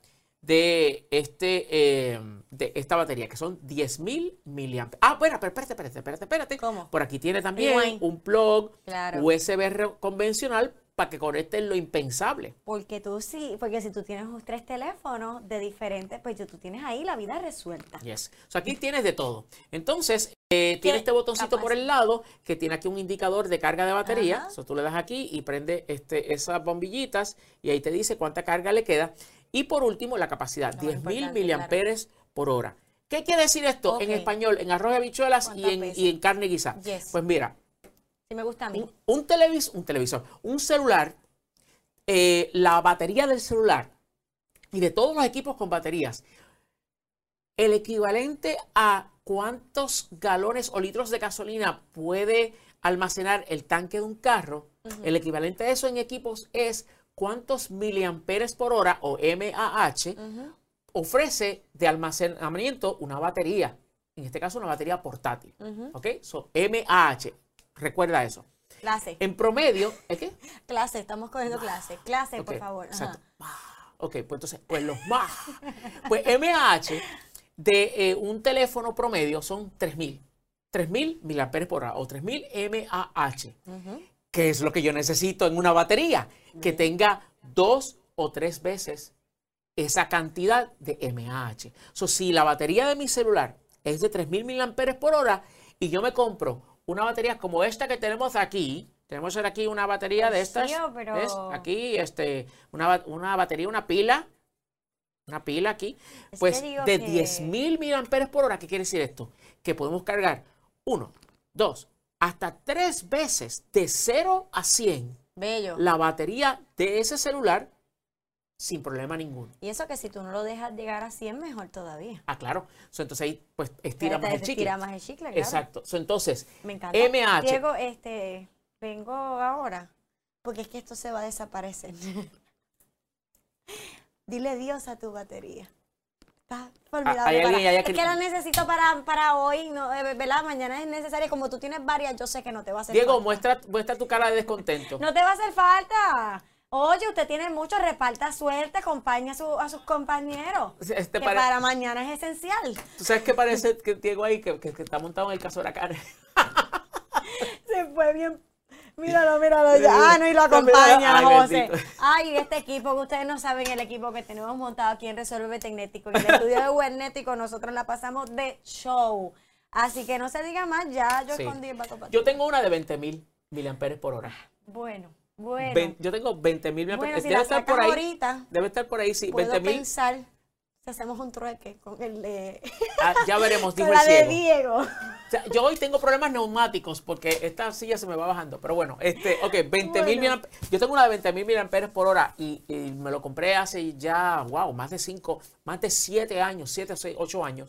de, este, eh, de esta batería, que son 10.000 miliamperes. Ah, bueno, pero espérate, espérate, espérate, espérate. ¿Cómo? Por aquí tiene también Rewind. un plug Claro. USB convencional para que conecten lo impensable. Porque tú sí, porque si tú tienes tres teléfonos de diferentes, pues tú tienes ahí la vida resuelta. Yes. O sea, aquí tienes de todo. Entonces, eh, tiene ¿Qué este botoncito por el lado que tiene aquí un indicador de carga de batería. Ajá. So, tú le das aquí y prende este, esas bombillitas y ahí te dice cuánta carga le queda. Y por último, la capacidad, Lo 10.000 importante, miliamperes por hora. ¿Qué quiere decir esto en español, en arroz de habichuelas y en carne guisada? Yes. Pues mira, Sí me gusta a mí. un, un televis- un televisor, un celular, eh, la batería del celular y de todos los equipos con baterías, el equivalente a cuántos galones o litros de gasolina puede almacenar el tanque de un carro, el equivalente a eso en equipos es cuántos miliamperes por hora o MAH ofrece de almacenamiento una batería, en este caso una batería portátil. ¿Ok? So, MAH, recuerda eso. Clase, En promedio, ¿es qué? clase, estamos cogiendo clase. Clase, Ok, por favor. Exacto. Ok, pues entonces, pues los más. Pues MAH de eh, un teléfono promedio son 3000. 3000 miliamperes por hora o 3000 MAH. Ujú. ¿Qué es lo que yo necesito en una batería? Que tenga dos o tres veces esa cantidad de MAH. So, si la batería de mi celular es de 3000 miliamperes por hora y yo me compro una batería como esta que tenemos aquí, tenemos aquí una batería de estas, sí, pero- ¿ves? Aquí este, una, una batería, una pila, una pila aquí, Es pues de que- 10.000 miliamperes por hora. ¿Qué quiere decir esto? Que podemos cargar uno, dos, hasta tres veces de 0 a 100 Bello. la batería de ese celular sin problema ninguno. Y eso que si tú no lo dejas llegar a 100, mejor todavía. Ah, claro. So, entonces ahí pues estira más el chicle. estira más el chicle, claro. Exacto. So, entonces, Me encanta. MH. Diego, este, vengo ahora, porque es que esto se va a desaparecer. Dile Dios a tu batería. Está formidable. Ah, hay alguien es que- que la necesito para, para hoy, no, eh, ¿verdad? Mañana es necesaria. Como tú tienes varias, yo sé que no te va a hacer Diego, falta. muestra, muestra tu cara de descontento. No te va a hacer falta. Oye, usted tiene mucho, reparta suerte, acompaña a, su- a sus compañeros. Este que pare- para mañana es esencial. ¿Tú sabes qué parece que Diego ahí que, que- que está montado en el caso de la cara? Se fue bien. Míralo, míralo ya. Ah, no, y lo acompaña, ay, José. bendito. Ay, este equipo, que ustedes no saben el equipo que tenemos montado aquí en Resuelve Tecnético. En el estudio de Webnético nosotros la pasamos de show. Así que no se diga más, ya yo Sí. escondí el. Yo tengo una de 20.000 miliamperes por hora. Bueno, bueno. Ven- yo tengo 20.000 miliamperes. bueno, si debe estar por ahí. ahorita, Debe estar por ahí, sí. puedo 20.000. pensar si hacemos un trueque con el de... Ah, ya veremos, dijo con el la de ciego. Diego. O sea, yo hoy tengo problemas neumáticos porque esta silla se me va bajando. Pero bueno, este, ok, 20 mil Bueno. Yo tengo una de 20 mil miliamperes por hora y, y me lo compré hace ya, wow, más de 5, más de 7 años, 7 o 6, 8 años.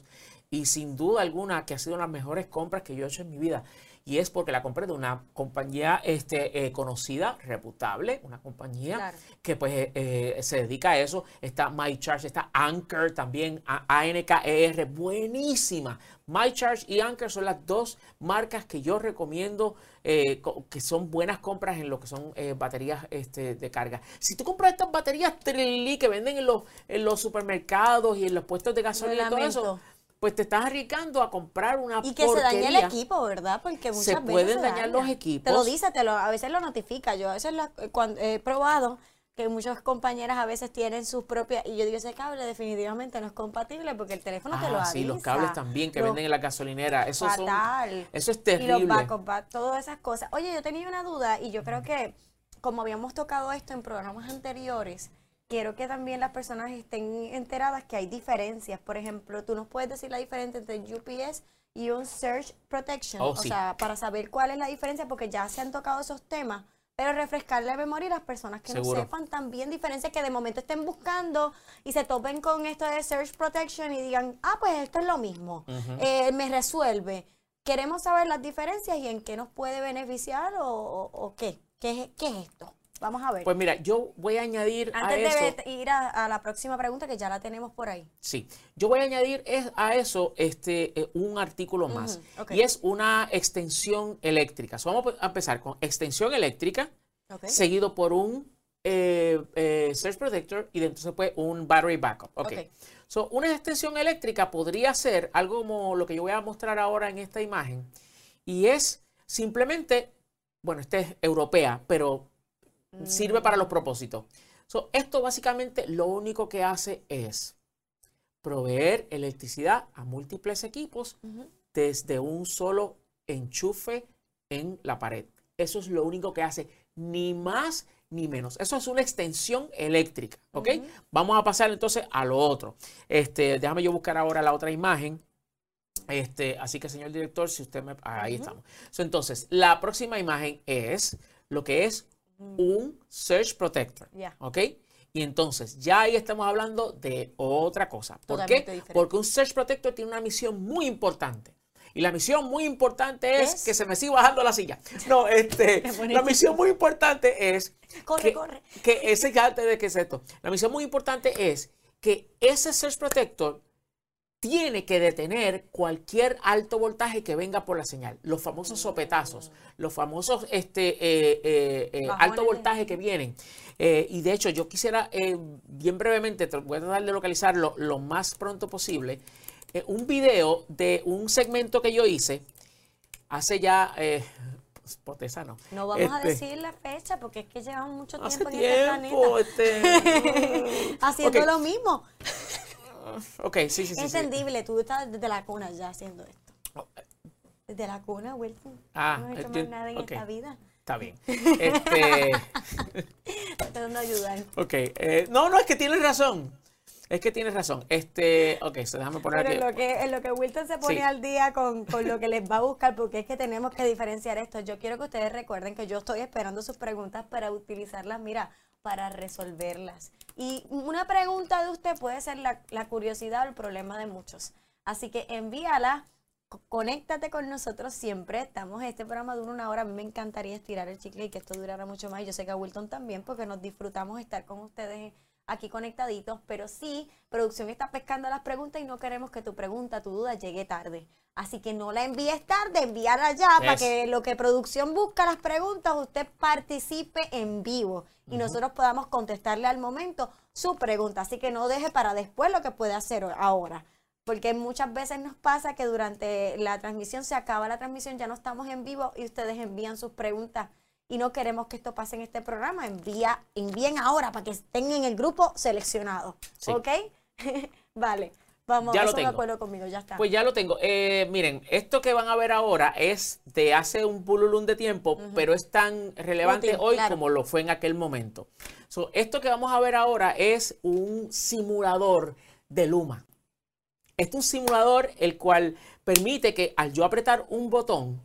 Y sin duda alguna que ha sido una de las mejores compras que yo he hecho en mi vida. Y es porque la compré de una compañía este, eh, conocida, reputable, una compañía Claro. que pues eh, eh, se dedica a eso. Está MyCharge, está Anchor también, A- ANKER, buenísima. MyCharge y Anchor son las dos marcas que yo recomiendo eh, que son buenas compras en lo que son eh, baterías este, de carga. Si tú compras estas baterías Trilili que venden en los, en los supermercados y en los puestos de gasolina y todo eso. Pues te estás arriesgando a comprar una Y que se dañe el equipo, ¿verdad? Porque muchas Se veces pueden se dañar daña. los equipos. Te lo dice, te lo, a veces lo notifica. Yo a veces la- eh, cuando he probado que muchas compañeras a veces tienen sus propias y yo digo ese cable definitivamente no es compatible porque el teléfono te lo Ah, avisa. sí, los cables también que Lo- venden en la gasolinera. Eso, son- fatal. eso es y terrible. los backup, back- todas esas cosas. Oye, yo tenía una duda y yo creo que como habíamos tocado esto en programas anteriores, quiero que también las personas estén enteradas que hay diferencias. Por ejemplo, tú nos puedes decir la diferencia entre UPS y un Search Protection. Oh, o sí. sea, para saber cuál es la diferencia, porque ya se han tocado esos temas. Pero refrescar la memoria y las personas que Seguro. no sepan también diferencias que de momento estén buscando y se topen con esto de Search Protection y digan, ah, pues esto es lo mismo, Eh, me resuelve. Queremos saber las diferencias y en qué nos puede beneficiar o, o- o qué. ¿Qué es, qué es esto? Vamos a ver. Pues mira, yo voy a añadir a Antes eso. de ir a, a la próxima pregunta, que ya la tenemos por ahí. Sí, yo voy a añadir es- a eso este, eh, un artículo más y es una extensión eléctrica. So, vamos a empezar con extensión eléctrica, seguido por un eh, eh, Surge Protector y entonces pues un Battery Backup. Ok. Ok. So, una extensión eléctrica podría ser algo como lo que yo voy a mostrar ahora en esta imagen y es simplemente, bueno, esta es europea, pero sirve para los propósitos. So, esto básicamente lo único que hace es proveer electricidad a múltiples equipos desde un solo enchufe en la pared. Eso es lo único que hace, ni más ni menos. Eso es una extensión eléctrica, ¿ok? Vamos a pasar entonces a lo otro. Este, déjame yo buscar ahora la otra imagen. Este, así que, señor director, si usted me... Ahí estamos. So, entonces, la próxima imagen es lo que es un Surge Protector. ¿Ok? Y entonces, ya ahí estamos hablando de otra cosa. ¿Por Totalmente qué? diferente. Porque un Surge Protector tiene una misión muy importante. Y la misión muy importante es, ¿Es? que se me siga bajando la silla. No, este, la misión muy importante es Corre, que, corre. que ese ya antes de que es esto. La misión muy importante es que ese Surge Protector tiene que detener cualquier alto voltaje que venga por la señal. Los famosos sopetazos, los famosos este, eh, eh, eh, alto voltaje que vienen. Y de hecho, yo quisiera bien brevemente, voy a tratar de localizarlo lo más pronto posible, un video de un segmento que yo hice hace ya... Pues, potesa no. No vamos a Este, decir la fecha porque es que llevamos mucho tiempo en este planeta. este, Haciendo lo mismo. Ok, sí, sí, sí. sí. Entendible, tú estás desde la cuna ya haciendo esto. Oh, Desde la cuna, Wilson. Ah, no has hecho enti- más nada en ok. esta vida. Está bien. Este, Tratando de ayudar. ok. eh, no, no, es que tienes razón. Es que tienes razón. Este, ok, so déjame poner Pero en aquí. lo que, en lo que Wilton se pone Sí. al día con, con lo que les va a buscar, porque es que tenemos que diferenciar esto. Yo quiero que ustedes recuerden que yo estoy esperando sus preguntas para utilizarlas, mira, para resolverlas. Y una pregunta de usted puede ser la, la curiosidad o el problema de muchos. Así que envíala, co- conéctate con nosotros siempre. Estamos, este programa dura una hora. A mí me encantaría estirar el chicle y que esto durara mucho más. Yo sé que a Wilton también, porque nos disfrutamos estar con ustedes aquí conectaditos, pero sí, producción está pescando las preguntas y no queremos que tu pregunta, tu duda llegue tarde. Así que no la envíes tarde, envíala ya para que lo que producción busca las preguntas, usted participe en vivo y nosotros podamos contestarle al momento su pregunta. Así que no deje para después lo que puede hacer ahora. Porque muchas veces nos pasa que durante la transmisión se acaba la transmisión, ya no estamos en vivo y ustedes envían sus preguntas y no queremos que esto pase en este programa. Envía, envíen ahora para que estén en el grupo seleccionado. Sí. ¿Ok? vale. Vamos, Ya lo de tengo. acuerdo conmigo, ya está. Pues ya lo tengo. Eh, miren, esto que van a ver ahora es de hace un pululún de tiempo, pero es tan relevante Útil, hoy claro. como lo fue en aquel momento. So, esto que vamos a ver ahora es un simulador de Luma. Este es un simulador el cual permite que al yo apretar un botón,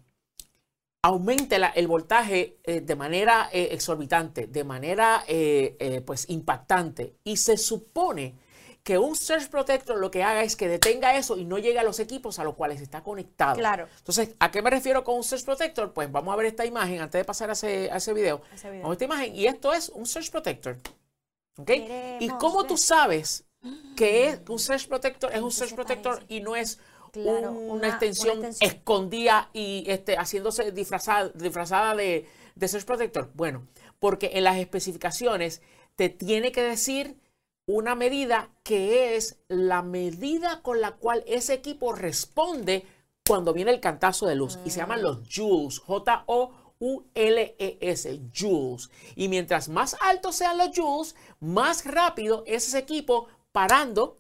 aumente la- el voltaje eh, de manera eh, exorbitante, de manera pues impactante. Y se supone que un Surge Protector lo que haga es que detenga eso y no llegue a los equipos a los cuales está conectado. Claro. Entonces, ¿a qué me refiero con un Surge Protector? Pues vamos a ver esta imagen antes de pasar a ese, a ese video. A ese video. Vamos a esta imagen y esto es un Surge Protector. ¿Ok? ¿Y cómo ver. tú sabes que es un Surge Protector? Es ¿En un qué Surge se Protector y no es Claro, una, una- una extensión, escondida y este, haciéndose disfrazada, disfrazada de, de Surge Protector. Bueno, porque en las especificaciones te tiene que decir una medida que es la medida con la cual ese equipo responde cuando viene el cantazo de luz. Y se llaman los joules, J-O-U-L-E-S, joules. Y mientras más altos sean los joules, más rápido es ese equipo parando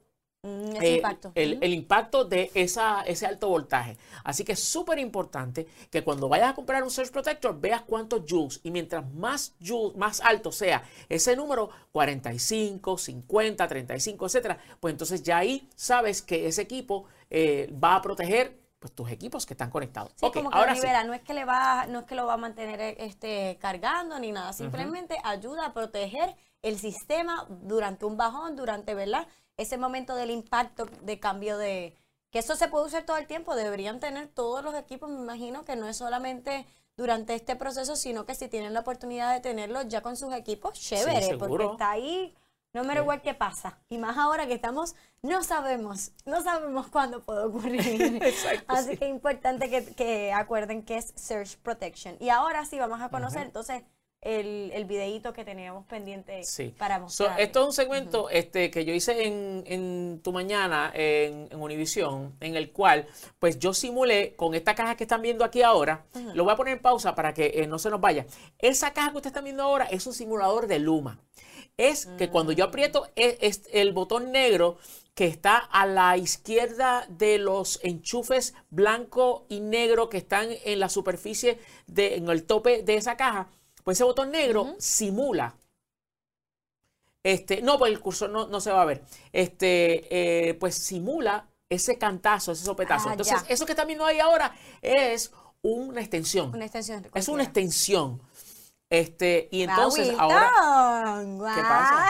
eh, impacto. el, impacto de esa, ese alto voltaje. Así que es súper importante que cuando vayas a comprar un Surge Protector veas cuántos joules y mientras más joules, más alto sea ese número, 45, 50, 35, etcétera, pues entonces ya ahí sabes que ese equipo eh, va a proteger pues, tus equipos que están conectados. Sí, como que ahora lo sí. libera, no es que le va, no es que lo va a mantener eh, este cargando ni nada, simplemente ayuda a proteger el sistema durante un bajón, durante, ¿verdad? Ese momento del impacto de cambio de que eso se puede usar todo el tiempo, deberían tener todos los equipos, me imagino que no es solamente durante este proceso, sino que si tienen la oportunidad de tenerlo ya con sus equipos, chévere, porque está ahí, no me igual qué pasa. Y más ahora que estamos, no sabemos, no sabemos cuándo puede ocurrir. Exacto, Así sí. que es importante que, que acuerden que es Search Protection. Y ahora sí vamos a conocer entonces el, el videíto que teníamos pendiente Sí. para So, mostrar. esto es un segmento este, que yo hice en, en Tu Mañana, en, en Univision, en el cual pues yo simulé con esta caja que están viendo aquí ahora, lo voy a poner en pausa para que eh, no se nos vaya. Esa caja que ustedes están viendo ahora es un simulador de Luma. Es que cuando yo aprieto e- es el botón negro que está a la izquierda de los enchufes blanco y negro que están en la superficie, de, en el tope de esa caja, pues ese botón negro simula este, no, pues el cursor no, no se va a ver. Este, eh, pues simula ese cantazo, ese sopetazo. Ah, Entonces, ya. eso que están viendo ahí ahora es una extensión. Una extensión. es una extensión. Este, y entonces ahora. Wilton, ¿Qué pasa?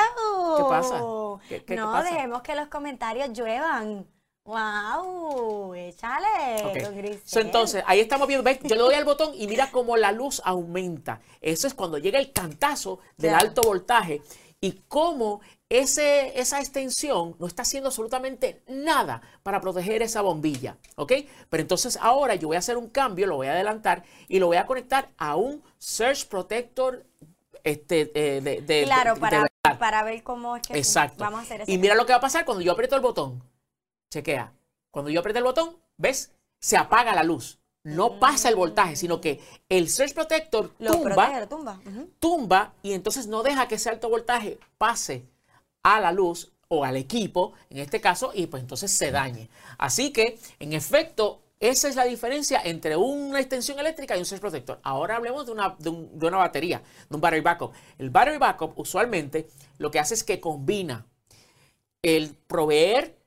¿Qué pasa? guau. ¿Qué- qué- qué no, pasa? dejemos que los comentarios lluevan. ¡Wow! Échale. So, entonces, ahí estamos viendo, ¿ves? Yo le doy al botón y mira cómo la luz aumenta. Eso es cuando llega el cantazo del alto voltaje y cómo ese, esa extensión no está haciendo absolutamente nada para proteger esa bombilla, ¿ok? Pero entonces ahora yo voy a hacer un cambio, lo voy a adelantar y lo voy a conectar a un Surge Protector este, eh, de, de- Claro, de- para, para ver cómo es que Exacto. vamos a hacer eso. Y mira lo que va a pasar cuando yo aprieto el botón. Chequea. Cuando yo aprieto el botón, ¿ves? Se apaga la luz. No pasa el voltaje, sino que el Surge Protector Lo tumba, protege, tumba. Y entonces no deja que ese alto voltaje pase a la luz o al equipo, en este caso, y pues entonces se dañe. Así que, en efecto, esa es la diferencia entre una extensión eléctrica y un surge protector. Ahora hablemos de una, de, un- de una batería, de un battery backup. El battery backup usualmente lo que hace es que combina el proveer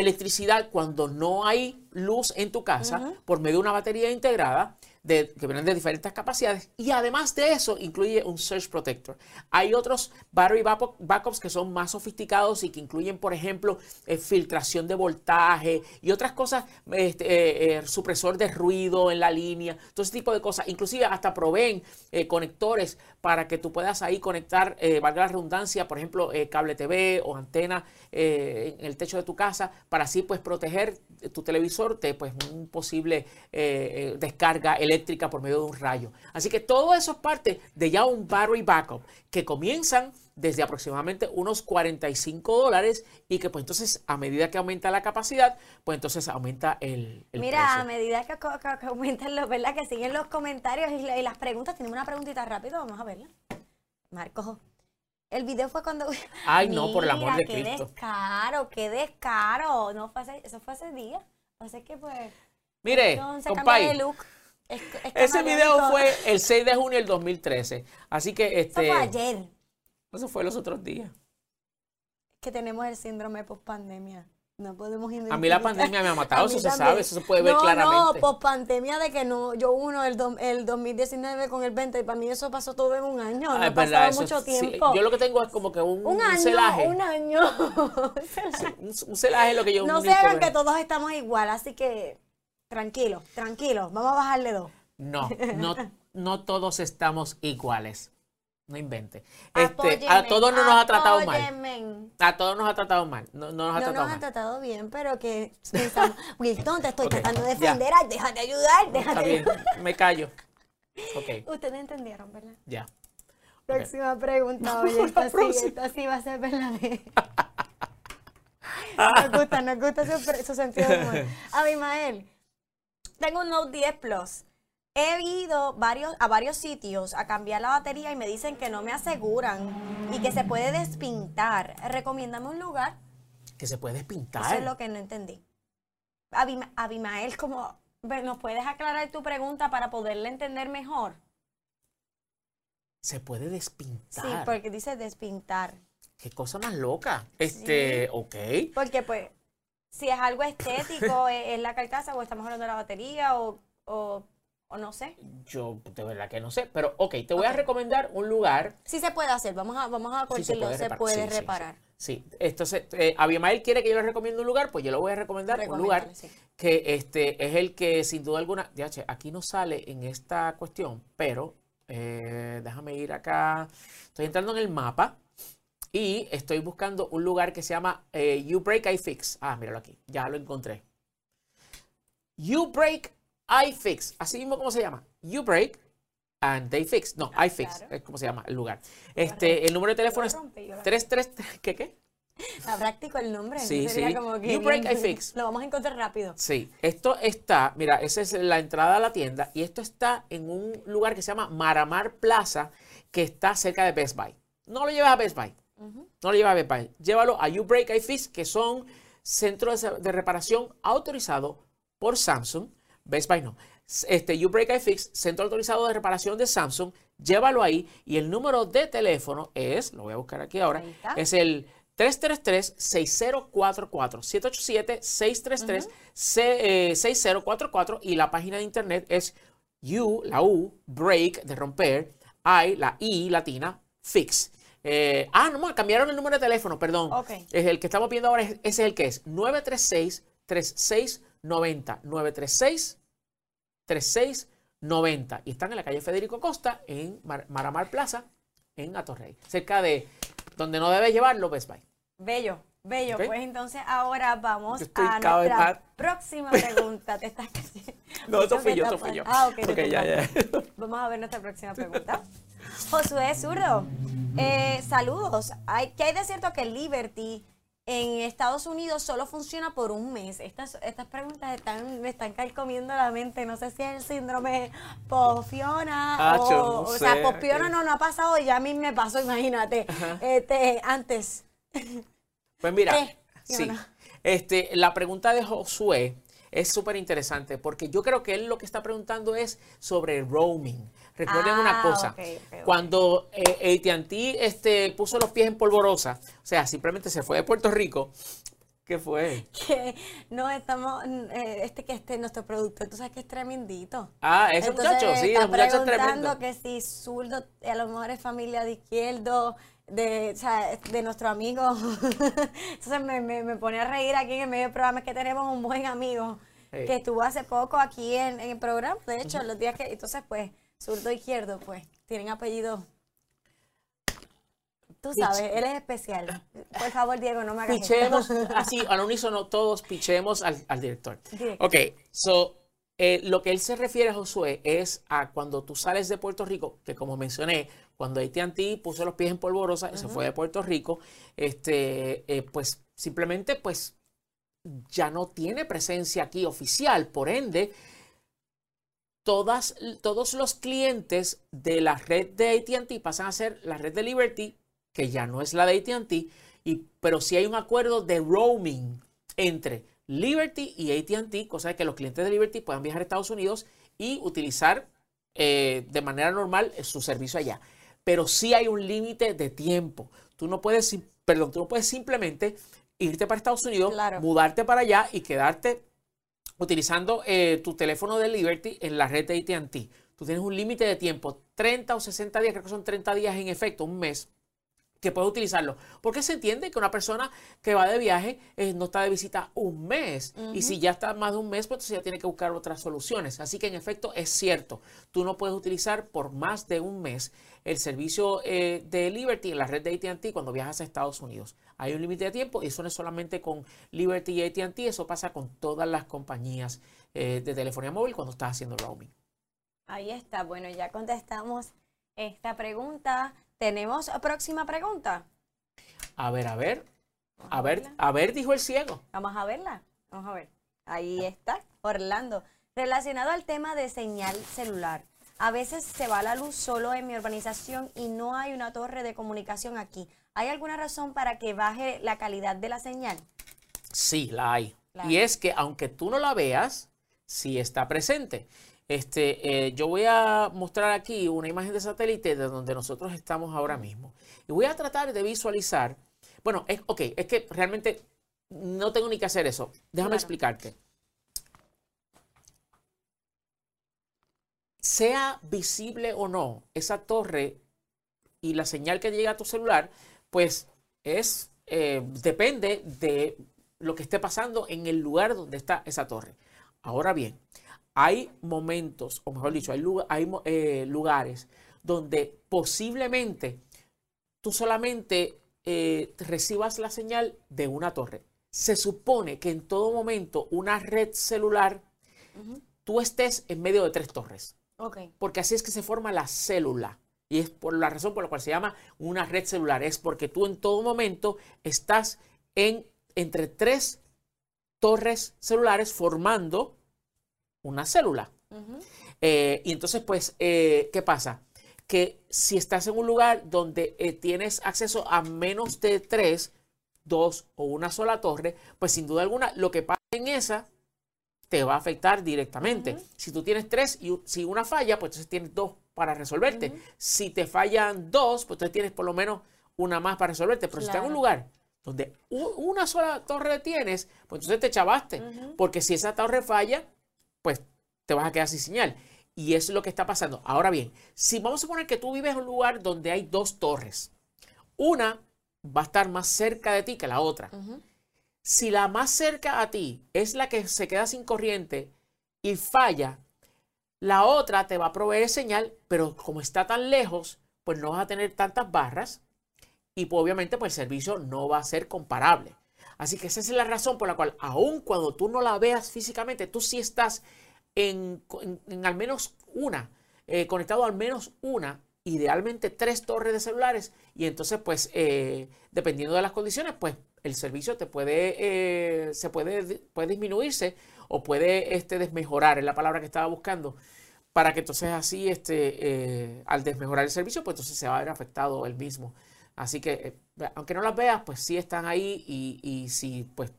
electricidad cuando no hay luz en tu casa por medio de una batería integrada de, que vienen de diferentes capacidades y además de eso incluye un surge protector. Hay otros battery backup- backups que son más sofisticados y que incluyen, por ejemplo, eh, filtración de voltaje y otras cosas, este, eh, eh, supresor de ruido en la línea, todo ese tipo de cosas. Inclusive hasta proveen eh, conectores para que tú puedas ahí conectar, eh, valga la redundancia, por ejemplo, eh, cable TV o antena eh, en el techo de tu casa, para así pues proteger tu televisor de pues un posible eh, eh, descarga eléctrica por medio de un rayo. Así que todo eso es parte de ya un battery backup que comienzan desde aproximadamente unos 45 dólares y que pues entonces a medida que aumenta la capacidad, pues entonces aumenta el, el Mira, a medida que, co- que- que aumentan los, ¿verdad? Que siguen los comentarios y, la- y las preguntas. Tenemos una preguntita rápido, vamos a verla. Marcos, el video fue cuando. Ay, no, por el amor de qué Cristo. descaro, qué descaro. No fue ese- eso fue ese día. Así que pues. Mire, entonces, cambia compay, de look. Es- es ese video fue el 6 de junio del 2013. Así que Eso este fue ayer eso fue los otros días. que tenemos el síndrome post pandemia. No podemos A mí la identificar. pandemia me ha matado, eso se sabe, eso se puede ver no, claramente. No, post pandemia de que no, yo uno el, do- el 2019 con el 20 y para mí eso pasó todo en un año, Ah, no ha pasado eso mucho sí, tiempo. yo lo que tengo es como que un, un un celaje. un año. Sí, un, un celaje es lo que yo no se hagan que todos estamos igual, así que tranquilo, tranquilo, vamos a bajarle dos. No, no, no todos estamos iguales. No invente. Este, a todos no nos ha tratado mal. A todos nos ha tratado mal. No, no nos ha No tratado nos bien, pero que pensamos, Wilton, te estoy tratando de ya. defender, ay, déjate ayudar, Está déjate bien, me callo. Ok, Ustedes entendieron, ¿verdad? ya. Próxima pregunta, oye, esta sí, esta sí va a ser verdadera. Nos gusta, nos gusta su, su sentido de humor. Abimael, tengo un Note 10 Plus. He ido varios, a varios sitios a cambiar la batería y me dicen que no me aseguran y que se puede despintar. Recomiéndame un lugar. Que se puede Eso pintar. es lo que no entendí. Abima- Abimael, ¿cómo, ve- ¿nos puedes aclarar tu pregunta para poderla entender mejor? Se puede despintar. Sí, porque dice despintar. Qué cosa más loca. Este, ok. Porque pues, si es algo estético, ¿es, es la carcasa o estamos hablando de la batería o, o O no sé. Yo de verdad que no sé, pero ok, te voy a recomendar un lugar. Sí se puede hacer, vamos a, vamos a Sí, se puede Sí, sí, reparar. Sí, sí. entonces eh, Abimael quiere que yo le recomiende un lugar, pues yo le voy a recomendar un lugar que este es el que sin duda alguna, DH, aquí no sale en esta cuestión, pero eh, déjame ir acá. Estoy entrando en el mapa y estoy buscando un lugar que se llama eh, You Break I Fix. Ah, míralo aquí, ya lo encontré. You Break I Fix, así mismo como se llama. You Break and They Fix. No, I Fix, claro. es como se llama el lugar. Este, el número de teléfono es Lo rompe, yo la- 333, ¿qué qué? Ah, práctico el nombre. Sí, sería sí. como que You break, bien- I fix. Lo vamos a encontrar rápido. Sí, esto está, mira, esa es la entrada a la tienda y esto está en un lugar que se llama Maramar Plaza, que está cerca de Best Buy. No lo llevas a Best Buy, no lo llevas a Best Buy. Llévalo a You Break I Fix, que son centros de reparación autorizados por Samsung. Best Buy no. Este You Break I Fix, centro autorizado de reparación de Samsung. Llévalo ahí y el número de teléfono es, lo voy a buscar aquí ahora, es el 333-6044, 787-633-6044 y la página de internet es U, la U, break, de romper, I, la I latina, fix. Eh, ah, no, cambiaron el número de teléfono, perdón. Es el que estamos viendo ahora, es- ese es el que es 936-3690. 936-3690. Y están en la calle Federico Costa, en Mar- Maramar Plaza, en Atorrey. Cerca de donde no debes llevarlo, Best Buy. Bello, bello. Pues entonces ahora vamos a nuestra próxima pregunta. Te estás No, eso fui yo, eso fui yo. Ah, ok. te Ok, ya, ya. Vamos a ver nuestra próxima pregunta. Josué Zurdo, eh, saludos. ¿Qué hay de cierto que Liberty en Estados Unidos solo funciona por un mes? Estas, estas preguntas están, me están calcomiendo la mente. No sé si es el síndrome pofiona Acho, o, no o sé, sea, pofiona ok. no, no ha pasado, ya a mí me pasó, imagínate. Este, antes. Pues mira, Eh, ¿sí o sí. no? Este, la pregunta de Josué es súper interesante porque yo creo que él lo que está preguntando es sobre el roaming. Recuerden Ah, una cosa, ok, ok. cuando eh, AT&T este, puso los pies en polvorosa, o sea, simplemente se fue de Puerto Rico, ¿qué fue? que no estamos, eh, este que este nuestro productor, tú sabes que es tremendito. Ah, ese Entonces, muchacho, sí, está muchacho es tremendo. que si zurdo, a lo mejor es familia de izquierdo, de, o sea, de nuestro amigo. Entonces me, me, me pone a reír aquí en el medio del programa, es que tenemos un buen amigo que estuvo hace poco aquí en, en el programa, de hecho, los días que, entonces pues, zurdo izquierdo, pues, tienen apellido. Tú sabes, él es especial. Por favor, Diego, no me hagas esto. Pichemos, así, al unísono todos pichemos al, al director. Directo. Ok, so, eh, lo que él se refiere, Josué, es a cuando tú sales de Puerto Rico, que como mencioné, cuando AT&T puso los pies en polvorosa, y se fue de Puerto Rico, este, eh, pues simplemente, pues, ya no tiene presencia aquí oficial, por ende, todas, todos los clientes de la red de AT&T pasan a ser la red de Liberty, que ya no es la de AT&T, y, pero sí hay un acuerdo de roaming entre Liberty y AT&T, cosa de que los clientes de Liberty puedan viajar a Estados Unidos y utilizar eh, de manera normal eh, su servicio allá. Pero sí hay un límite de tiempo. Tú no puedes, perdón, tú no puedes simplemente irte para Estados Unidos, Claro. mudarte para allá y quedarte utilizando eh, tu teléfono de Liberty en la red de AT&T. Tú tienes un límite de tiempo, 30 o 60 días, creo que son 30 días en efecto, un mes, que puedes utilizarlo. Porque se entiende que una persona que va de viaje eh, no está de visita un mes. Y si ya está más de un mes, pues entonces ya tiene que buscar otras soluciones. Así que en efecto es cierto, tú no puedes utilizar por más de un mes el servicio eh, de Liberty en la red de ATT cuando viajas a Estados Unidos. Hay un límite de tiempo y eso no es solamente con Liberty y ATT, eso pasa con todas las compañías eh, de telefonía móvil cuando estás haciendo roaming. Ahí está. Bueno, ya contestamos esta pregunta. ¿Tenemos próxima pregunta? A ver, a ver, a ver, a ver, dijo el ciego. Vamos a verla. Vamos a ver. Ahí está, Orlando. Relacionado al tema de señal celular. A veces se va la luz solo en mi urbanización y no hay una torre de comunicación aquí. ¿Hay alguna razón para que baje la calidad de la señal? Sí, la hay. La Y hay. es que aunque tú no la veas, sí está presente. Este, eh, yo voy a mostrar aquí una imagen de satélite de donde nosotros estamos ahora mismo. Y voy a tratar de visualizar. Bueno, es, ok, es que realmente no tengo ni que hacer eso. Déjame Claro. explicarte. sea visible o no esa torre y la señal que llega a tu celular, pues es, eh, depende de lo que esté pasando en el lugar donde está esa torre. Ahora bien, hay momentos, o mejor dicho, hay, hay eh, lugares donde posiblemente tú solamente eh, recibas la señal de una torre. Se supone que en todo momento una red celular, tú estés en medio de tres torres. Porque así es que se forma la célula. Y es por la razón por la cual se llama una red celular. Es porque tú en todo momento estás en, entre tres torres celulares formando una célula. Eh, y entonces, pues, eh, ¿qué pasa? Que si estás en un lugar donde eh, tienes acceso a menos de tres, dos o una sola torre, pues sin duda alguna lo que pasa en esa te va a afectar directamente. Si tú tienes tres y si una falla, pues entonces tienes dos para resolverte. Si te fallan dos, pues entonces tienes por lo menos una más para resolverte. Pero si estás en un lugar donde una sola torre tienes, pues entonces te chavaste. Porque si esa torre falla, pues te vas a quedar sin señal. Y eso es lo que está pasando. Ahora bien, si vamos a suponer que tú vives en un lugar donde hay dos torres, una va a estar más cerca de ti que la otra. Si la más cerca a ti es la que se queda sin corriente y falla, la otra te va a proveer señal, pero como está tan lejos, pues no vas a tener tantas barras y pues, obviamente pues el servicio no va a ser comparable. Así que esa es la razón por la cual, aun cuando tú no la veas físicamente, tú sí estás en, al menos una, eh, conectado al menos una, idealmente tres torres de celulares. Y entonces, pues, eh, dependiendo de las condiciones, pues el servicio te puede, eh, se puede, puede disminuirse o puede este, desmejorar, es la palabra que estaba buscando, para que entonces así, este, al desmejorar el servicio, pues entonces se va a ver afectado el mismo. Así que, aunque no las veas, pues sí están ahí y, y si pues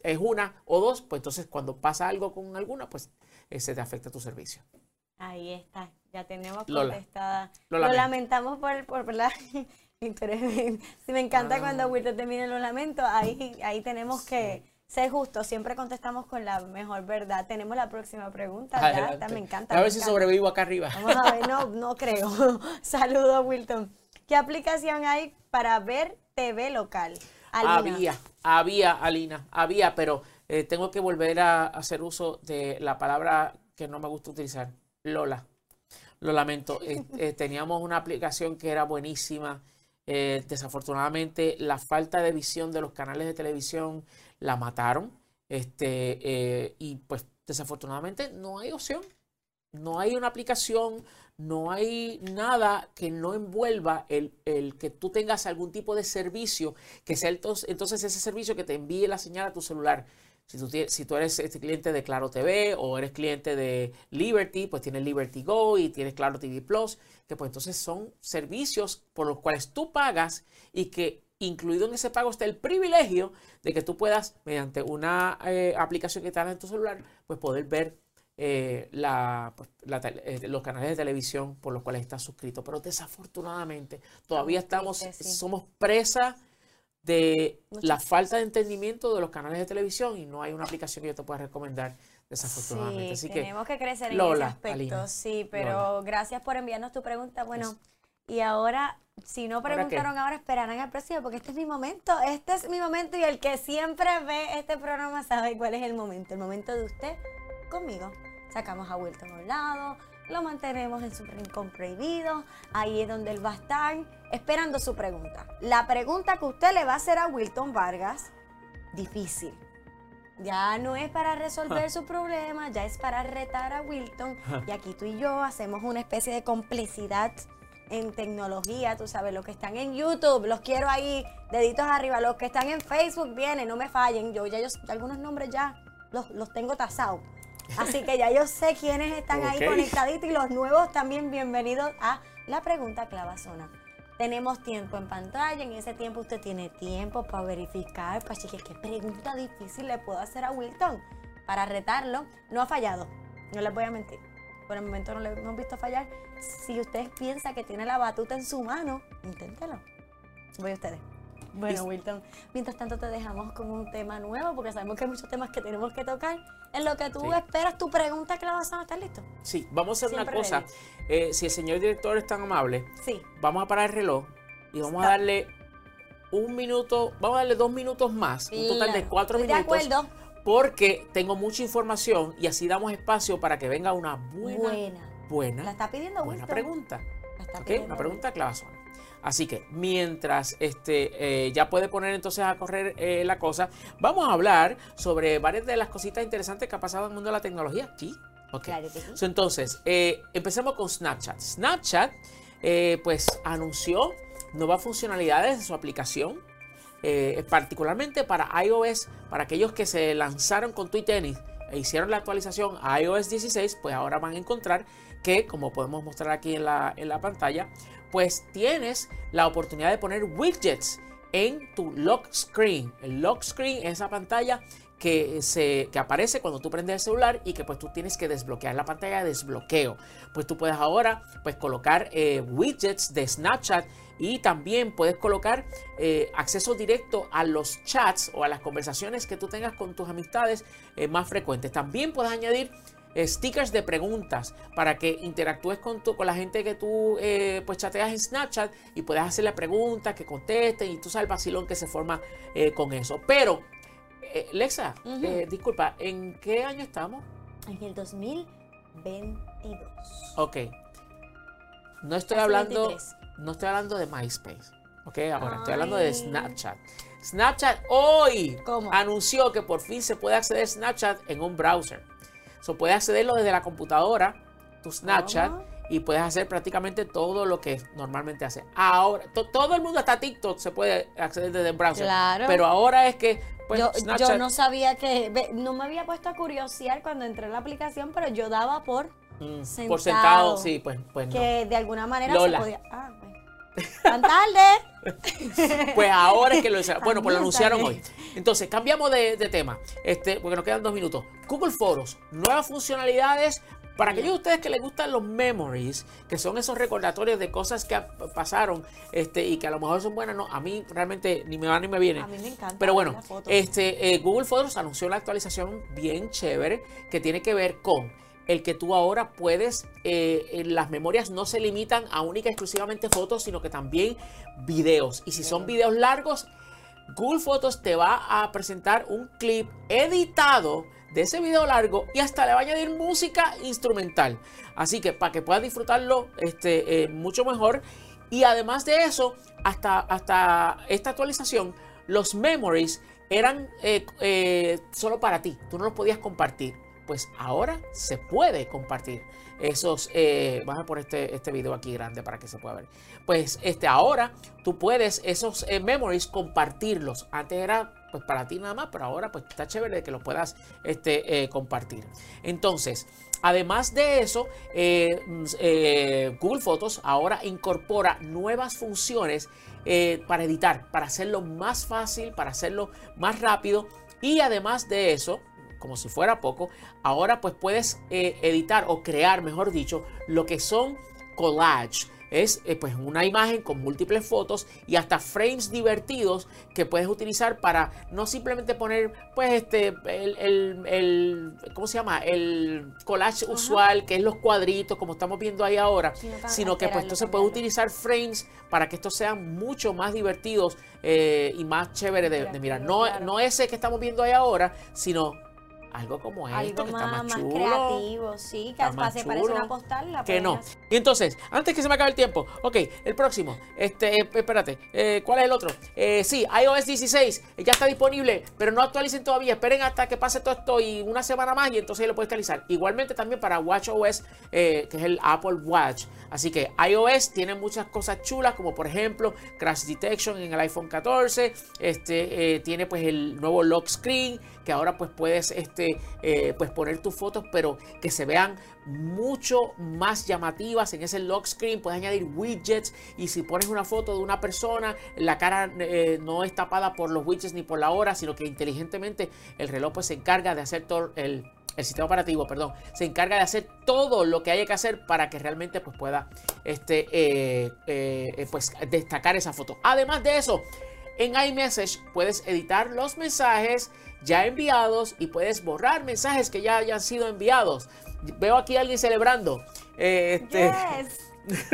es una o dos, pues entonces cuando pasa algo con alguna, pues se te afecta tu servicio. Ahí está, ya tenemos contestada. Lo, lamentamos por, por la... si me encanta cuando ah. Wilton termina los lamentos, ahí, ahí tenemos que ser justos, siempre contestamos con la mejor verdad. Tenemos la próxima pregunta, ya, me encanta. A ver si sobrevivo acá arriba. Vamos a ver, no, no creo. Saludos, Wilton. ¿Qué aplicación hay para ver TV local? Había, había, Alina, había, pero eh, tengo que volver a hacer uso de la palabra que no me gusta utilizar, Lola. Lo lamento. Eh, eh, teníamos una aplicación que era buenísima. desafortunadamente, la falta de visión de los canales de televisión la mataron. Este, y pues desafortunadamente no hay opción. No hay una aplicación, no hay nada que no envuelva el, que tú tengas algún tipo de servicio, que sea entonces, entonces ese servicio que te envíe la señal a tu celular. Si tú, si tú eres este cliente de Claro TV o eres cliente de Liberty, pues tienes Liberty Go y tienes Claro TV Plus, que pues entonces son servicios por los cuales tú pagas y que incluido en ese pago está el privilegio de que tú puedas, mediante una eh, aplicación que está en tu celular, pues poder ver eh, pues, eh, los canales de televisión por los cuales estás suscrito. Pero desafortunadamente todavía estamos, somos presa de la falta de entendimiento de los canales de televisión y no hay una aplicación que yo te pueda recomendar desafortunadamente. Sí, tenemos que crecer en ese aspecto, sí, pero gracias por enviarnos tu pregunta. Bueno, y ahora, si no preguntaron ahora, esperarán al próximo, porque este es mi momento, este es mi momento y el que siempre ve este programa sabe cuál es el momento, el momento de usted conmigo. Sacamos a Wilton a un lado, lo mantenemos en su rincón prohibido, ahí es donde él va a estar esperando su pregunta. La pregunta que usted le va a hacer a Wilton Vargas, difícil. Ya no es para resolver su problema, ya es para retar a Wilton. Y aquí tú y yo hacemos una especie de complicidad en tecnología, tú sabes, los que están en YouTube, los quiero ahí, deditos arriba, los que están en Facebook, vienen, no me fallen, yo ya yo, algunos nombres ya los, los tengo tasados. Así que ya yo sé quiénes están ahí conectaditos y los nuevos también bienvenidos a la pregunta clavazona. Tenemos tiempo en pantalla, en ese tiempo usted tiene tiempo para verificar, para chequear qué pregunta difícil le puedo hacer a Wilton para retarlo. No ha fallado, no les voy a mentir. Por el momento no le hemos visto fallar. Si usted piensa que tiene la batuta en su mano, inténtelo. Voy a ustedes. Bueno, Wilton, mientras tanto te dejamos con un tema nuevo porque sabemos que hay muchos temas que tenemos que tocar. En lo que tú Sí. esperas tu pregunta, Clavazón, ¿estás listo? Sí, vamos a hacer una cosa. Eh, si el señor director es tan amable, Sí. vamos a parar el reloj y vamos a darle un minuto, vamos a darle dos minutos más, un total de cuatro Estoy minutos. De acuerdo. Porque tengo mucha información y así damos espacio para que venga una buena, Buena. buena, La está pidiendo buena Wilton. pregunta. La está ¿Ok? pidiendo Una pregunta clavazona. Así que mientras este, eh, ya puede poner entonces a correr eh, la cosa, vamos a hablar sobre varias de las cositas interesantes que ha pasado en el mundo de la tecnología. Sí. Ok. Claro que sí. So, entonces, eh, empecemos con Snapchat. Snapchat, pues, anunció nuevas funcionalidades de su aplicación, particularmente para iOS, para aquellos que se lanzaron con Twitter e hicieron la actualización a iOS 16, pues ahora van a encontrar que, como podemos mostrar aquí en la, en la pantalla, pues tienes la oportunidad de poner widgets en tu lock screen. El lock screen es esa pantalla que, se, que aparece cuando tú prendes el celular y que pues tú tienes que desbloquear la pantalla de desbloqueo. Pues tú puedes ahora pues colocar eh, widgets de Snapchat y también puedes colocar eh, acceso directo a los chats o a las conversaciones que tú tengas con tus amistades eh, más frecuentes. También puedes añadir eh, stickers de preguntas para que interactúes con, tu, con la gente que tú eh, pues chateas en Snapchat y puedas hacerle preguntas, que contesten y tú sabes el vacilón que se forma eh, con eso. Pero, eh, Lexa, disculpa, ¿en qué año estamos? En el 2022. Ok. No estoy Casi hablando, 23. No estoy hablando de MySpace. Ok, ahora estoy hablando de. Snapchat. Snapchat hoy ¿Cómo? anunció que por fin se puede acceder a Snapchat en un browser. So, puedes accederlo desde la computadora, tu Snapchat, ¿Cómo? y puedes hacer prácticamente todo lo que normalmente hace. Ahora, to- todo el mundo hasta TikTok se puede acceder desde el browser. Claro. Pero ahora es que pues, yo, Snapchat yo no sabía que, no me había puesto a curiosear cuando entré en la aplicación, pero yo daba por mm, por sentado sentado, sí, pues, pues no. que de alguna manera Lola. se podía. Ah. Tan tarde. Pues ahora es que lo Bueno, pues lo anunciaron hoy. Entonces, cambiamos de, de tema. Este, porque nos quedan dos minutos. Google Fotos, nuevas funcionalidades. Para aquellos de ustedes que les gustan los memories, que son esos recordatorios de cosas que pasaron este, y que a lo mejor son buenas, no, a mí realmente ni me van ni me vienen. A mí me encanta Pero bueno, este, eh, Google Fotos anunció una actualización bien chévere que tiene que ver con el que tú ahora puedes, eh, las memorias no se limitan a única y exclusivamente fotos, sino que también videos. Y si son videos largos, Google Fotos te va a presentar un clip editado de ese video largo y hasta le va a añadir música instrumental. Así que para que puedas disfrutarlo este, eh, mucho mejor. Y además de eso, hasta, hasta esta actualización, los memories eran eh, eh, solo para ti. Tú no los podías compartir. Pues ahora se puede compartir esos. Eh, vamos a poner este, este video aquí grande para que se pueda ver. Pues este, ahora tú puedes esos eh, memories compartirlos. Antes era pues para ti nada más, pero ahora pues está chévere que los puedas este, eh, compartir. Entonces, además de eso, eh, mm, Google Fotos ahora incorpora nuevas funciones para editar, para hacerlo más fácil, para hacerlo más rápido. Y además de eso, como si fuera poco, ahora pues puedes eh, editar o crear, mejor dicho, lo que son collage. Es eh, pues una imagen con múltiples fotos y hasta frames divertidos que puedes utilizar para no simplemente poner pues este el, el- el- ¿cómo se llama? el collage usual que es los cuadritos como estamos viendo ahí ahora Sino que pues entonces puedes utilizar frames para que estos sean mucho más divertidos eh, y más chévere de, de mirar. No, no ese que estamos viendo ahí ahora, sino algo como esto, Algo que más, está más, creativo, sí, que más se parece chulo una postal. La Que no. hacer. Y entonces, antes que se me acabe el tiempo, ok, el próximo, este, eh, espérate, eh, ¿cuál es el otro? Eh, sí, iOS 16, eh, ya está disponible, pero no actualicen todavía, esperen hasta que pase todo esto y una semana más y entonces lo puedes actualizar. Igualmente también para WatchOS, eh, que es el Apple Watch. Así que iOS tiene muchas cosas chulas, como por ejemplo Crash Detection en el iPhone 14, este, eh, tiene pues el nuevo lock screen, que ahora pues puedes este, eh, pues poner tus fotos, pero que se vean mucho más llamativas en ese lock screen. Puedes añadir widgets y si pones una foto de una persona, la cara eh, no es tapada por los widgets ni por la hora, sino que inteligentemente el reloj pues se encarga de hacer todo el el sistema operativo, perdón, se encarga de hacer todo lo que haya que hacer para que realmente pues, pueda este, eh, eh, eh, pues, destacar esa foto. Además de eso, En iMessage puedes editar los mensajes ya enviados y puedes borrar mensajes que ya hayan sido enviados. Veo aquí a alguien celebrando. Eh, este,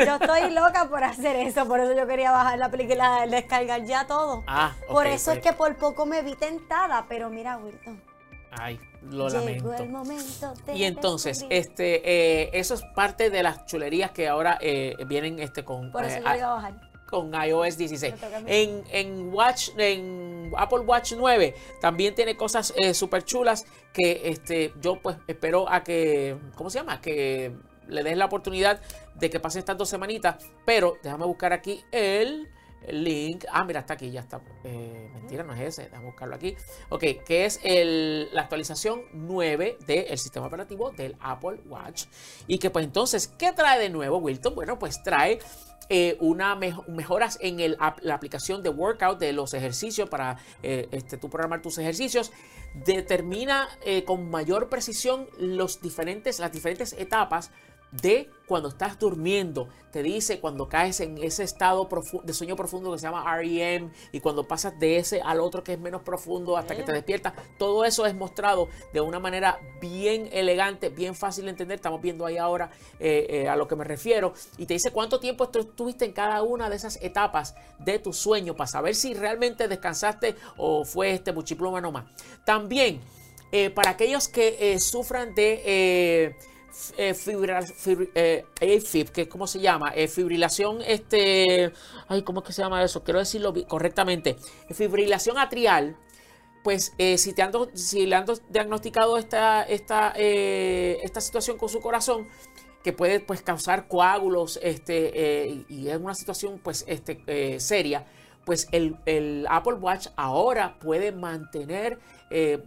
Yo estoy loca por hacer eso, por eso yo quería bajar la película, descargar ya todo. Ah, por eso es que por poco me vi tentada, pero mira, Wilton. Ay, lo Llegó lamento. Y entonces, este, eh, eso es parte de las chulerías que ahora eh, vienen este, con, Por eso eh, yo lo iba a bajar. con iOS 16. Me toca a mí. En, en Watch, en Apple Watch 9 también tiene cosas súper chulas que este, yo pues espero a que, ¿cómo se llama? Que le des la oportunidad de que pasen estas dos semanitas. Pero déjame buscar aquí el, el link. Ah, mira, está aquí, ya está. Eh, mentira, no es ese. Déjame buscarlo aquí. Ok, que es el- la actualización 9 del sistema operativo del Apple Watch. Y que pues entonces, ¿qué trae de nuevo Wilton? Bueno, pues trae eh, una mejo- mejoras en el la aplicación de workout de los ejercicios para eh, este, tú programar tus ejercicios. Determina eh, con mayor precisión los diferentes, las diferentes etapas de cuando estás durmiendo. Te dice cuando caes en ese estado de sueño profundo que se llama REM y cuando pasas de ese al otro que es menos profundo hasta que te despiertas. Todo eso es mostrado de una manera bien elegante, bien fácil de entender. Estamos viendo ahí ahora eh, eh, a lo que me refiero. Y te dice cuánto tiempo estu- estuviste en cada una de esas etapas de tu sueño para saber si realmente descansaste o fue este muchipluma nomás. También, eh, para aquellos que eh, sufran de... eh, eh, fibra- eh, AFib, que es como se llama, Eh, fibrilación, este, ay, ¿cómo es que se llama eso? Quiero decirlo correctamente, fibrilación atrial, pues eh, si, te han, si le han do- diagnosticado esta, esta, eh, esta situación con su corazón, que puede pues causar coágulos, este, eh, y es una situación pues este, seria, pues el, el Apple Watch ahora puede mantener eh,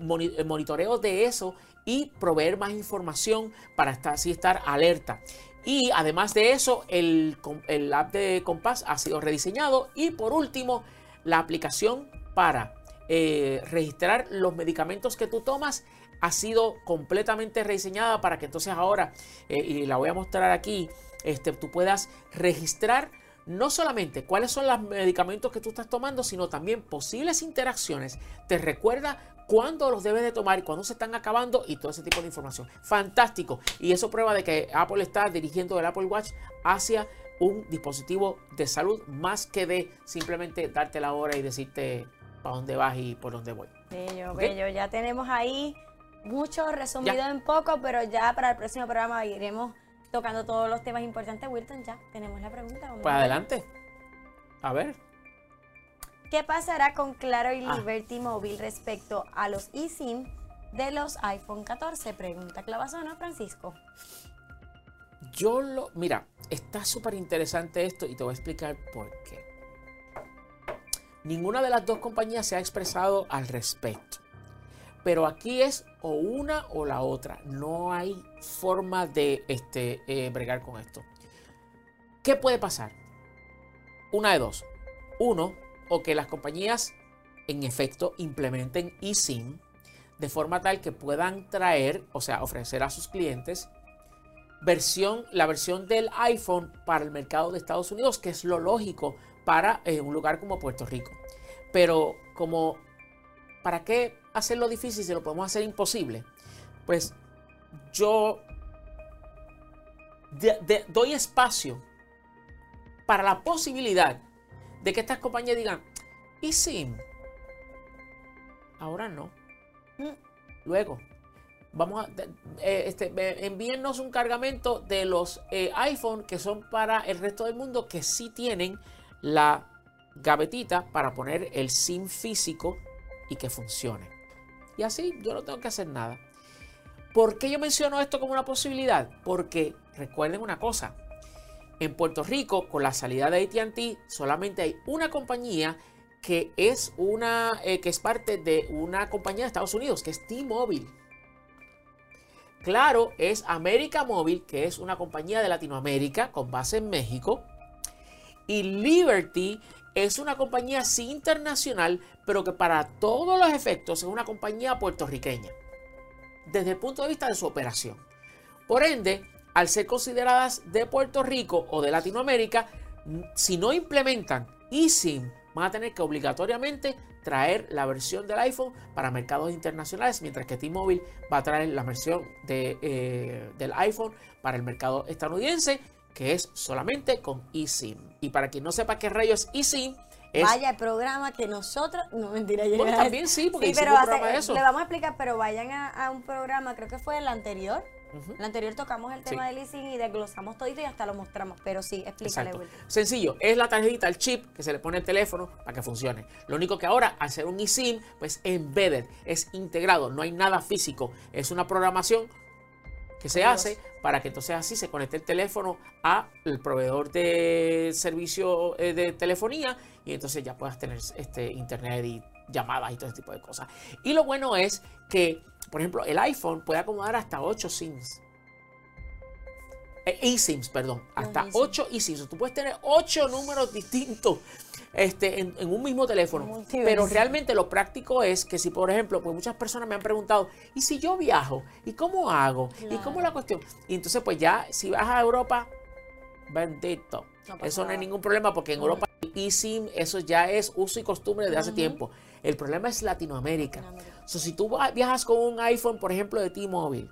monitoreo de eso y proveer más información para estar, así estar alerta. Y además de eso, el, el app de Compass ha sido rediseñado. Y por último, la aplicación para eh, registrar los medicamentos que tú tomas ha sido completamente rediseñada para que entonces ahora, eh, y la voy a mostrar aquí, este, tú puedas registrar no solamente cuáles son los medicamentos que tú estás tomando, sino también posibles interacciones. Te recuerda cuándo los debes de tomar y cuándo se están acabando y todo ese tipo de información. Fantástico. Y eso prueba de que Apple está dirigiendo el Apple Watch hacia un dispositivo de salud más que de simplemente darte la hora y decirte para dónde vas y por dónde voy. Bello, ¿Ok? bello. Ya tenemos ahí mucho resumido Ya. en poco, pero ya para el próximo programa iremos tocando todos los temas importantes. Wilton, ya tenemos la pregunta. Vamos Pues adelante. A ver. ¿Qué pasará con Claro y Ah. Liberty Móvil respecto a los eSIM de los iPhone 14? Pregunta Clavazona Francisco. Yo lo. Mira, está súper interesante esto y te voy a explicar por qué. Ninguna de las dos compañías se ha expresado al respecto. Pero aquí es o una o la otra. No hay forma de este, eh, bregar con esto. ¿Qué puede pasar? Una de dos. Uno, o que las compañías en efecto implementen eSIM de forma tal que puedan traer, o sea, ofrecer a sus clientes versión, la versión del iPhone para el mercado de Estados Unidos, que es lo lógico para eh, un lugar como Puerto Rico. Pero como, ¿para qué hacerlo difícil si lo podemos hacer imposible? Pues yo doy espacio para la posibilidad de que estas compañías digan, ¿y SIM? Ahora no. Luego, vamos a eh, este, envíennos un cargamento de los eh, iPhone que son para el resto del mundo que sí tienen la gavetita para poner el SIM físico y que funcione. Y así yo no tengo que hacer nada. ¿Por qué yo menciono esto como una posibilidad? Porque recuerden una cosa. En Puerto Rico, con la salida de ATT, solamente hay una compañía que es una eh, que es parte de una compañía de Estados Unidos, que es T-Mobile. Claro, es América Móvil, que es una compañía de Latinoamérica con base en México. Y Liberty es una compañía sí internacional, pero que para todos los efectos es una compañía puertorriqueña. Desde el punto de vista de su operación. Por ende, al ser consideradas de Puerto Rico o de Latinoamérica, si no implementan eSIM van a tener que obligatoriamente traer la versión del iPhone para mercados internacionales, mientras que T-Mobile va a traer la versión de, eh, del iPhone para el mercado estadounidense, que es solamente con eSIM. Y para quien no sepa qué rayos es eSIM, es, Vaya el programa que nosotros. No, mentira, yo Bueno, también sí, porque hicimos pero un programa de eso. Le vamos a explicar, pero vayan a, a un programa, creo que fue el anterior. El anterior tocamos el tema Sí. del leasing y desglosamos todito y hasta lo mostramos. Pero sí, explícale, Exacto. Wilton. Sencillo, es la tarjetita, el chip que se le pone al teléfono para que funcione. Lo único que ahora, al ser un eSIM, pues embedded, es integrado, no hay nada físico. Es una programación que se Dios. hace para que entonces así se conecte el teléfono a el proveedor de servicio eh, de telefonía y entonces ya puedas tener este internet y llamadas y todo ese tipo de cosas. Y lo bueno es que, por ejemplo, el iPhone puede acomodar hasta 8 SIMs. Eh, eSIMs, perdón, hasta eSIM. 8 eSIMs. Tú puedes tener 8 números distintos este, en, en un mismo teléfono. Multiverso. Pero realmente lo práctico es que si, por ejemplo, pues muchas personas me han preguntado, ¿y si yo viajo? ¿Y cómo hago? ¿Y cómo es la cuestión? Y entonces, pues ya, si vas a Europa, bendito. No eso no hay ningún problema porque en No. Europa el eSIM, eso ya es uso y costumbre desde hace tiempo. El problema es Latinoamérica. Latinoamérica. So, si tú viajas con un iPhone, por ejemplo, de T-Mobile,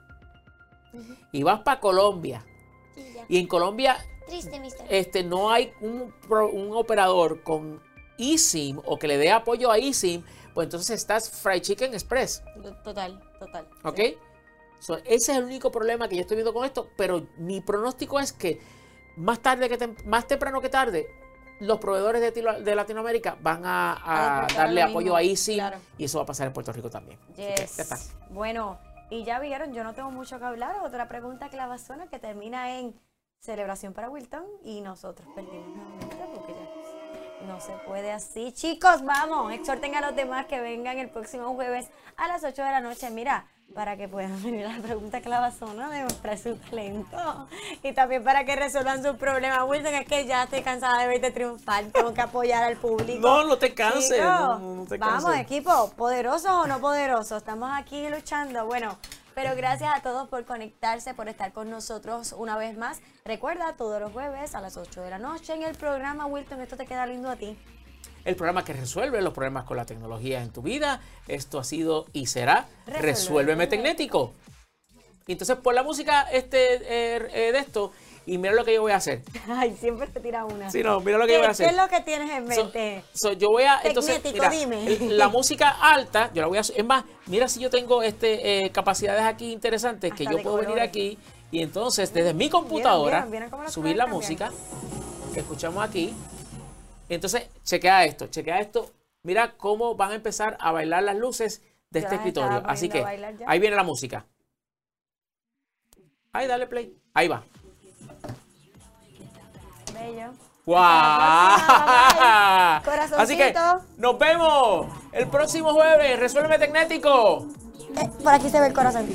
y vas para Colombia, ya. y en Colombia Triste, este, no hay un, operador con eSIM o que le dé apoyo a eSIM, pues entonces estás Fried Chicken Express, Total, total. ¿ok? Sí. So, ese es el único problema que yo estoy viendo con esto, pero mi pronóstico es que más tarde que tem- más temprano que tarde, los proveedores de, de Latinoamérica van a, a A despertar darle apoyo a eSIM claro. y eso va a pasar en Puerto Rico también. Que Yes. ya está. Bueno, y ya vieron, yo no tengo mucho que hablar. Otra pregunta clavazona que termina en celebración para Wilton y nosotros perdimos nuevamente porque ya no se puede así. Chicos, vamos, exhorten a los demás que vengan el próximo jueves a las 8 de la noche. Mira, para que puedan venir a la pregunta clavazona, demostrar su talento y también para que resuelvan sus problemas. Wilton, es que ya estoy cansada de verte triunfar, tengo que apoyar al público. No, no te canses, Chicos, no, no, no te Vamos, equipo, poderosos o no poderosos, estamos aquí luchando. Bueno, pero gracias a todos por conectarse, por estar con nosotros una vez más. Recuerda, todos los jueves a las 8 de la noche en el programa Wilton, esto te queda lindo a ti. El programa que resuelve los problemas con la tecnología en tu vida. Esto ha sido y será Resuélveme Resuélveme Tecnético. Y entonces pon la música este, eh, eh, de esto y mira lo que yo voy a hacer. Ay, siempre te tira una. Sí, no, mira lo que ¿Qué, yo voy a qué hacer. es lo que tienes en So- mente? so, yo voy a entonces mira, dime. la música alta yo la voy a es más mira si yo tengo este eh, capacidades aquí interesantes que yo puedo venir aquí y entonces desde mi computadora vieron, vieron subir la cambian. música que escuchamos aquí entonces chequea esto chequea esto mira cómo van a empezar a bailar las luces de este escritorio así que ahí viene la música ahí dale play ahí va Bello. Próxima, Así que Corazoncito. nos vemos el próximo jueves. Resuélveme Tecnético. Eh, por aquí se ve el corazón.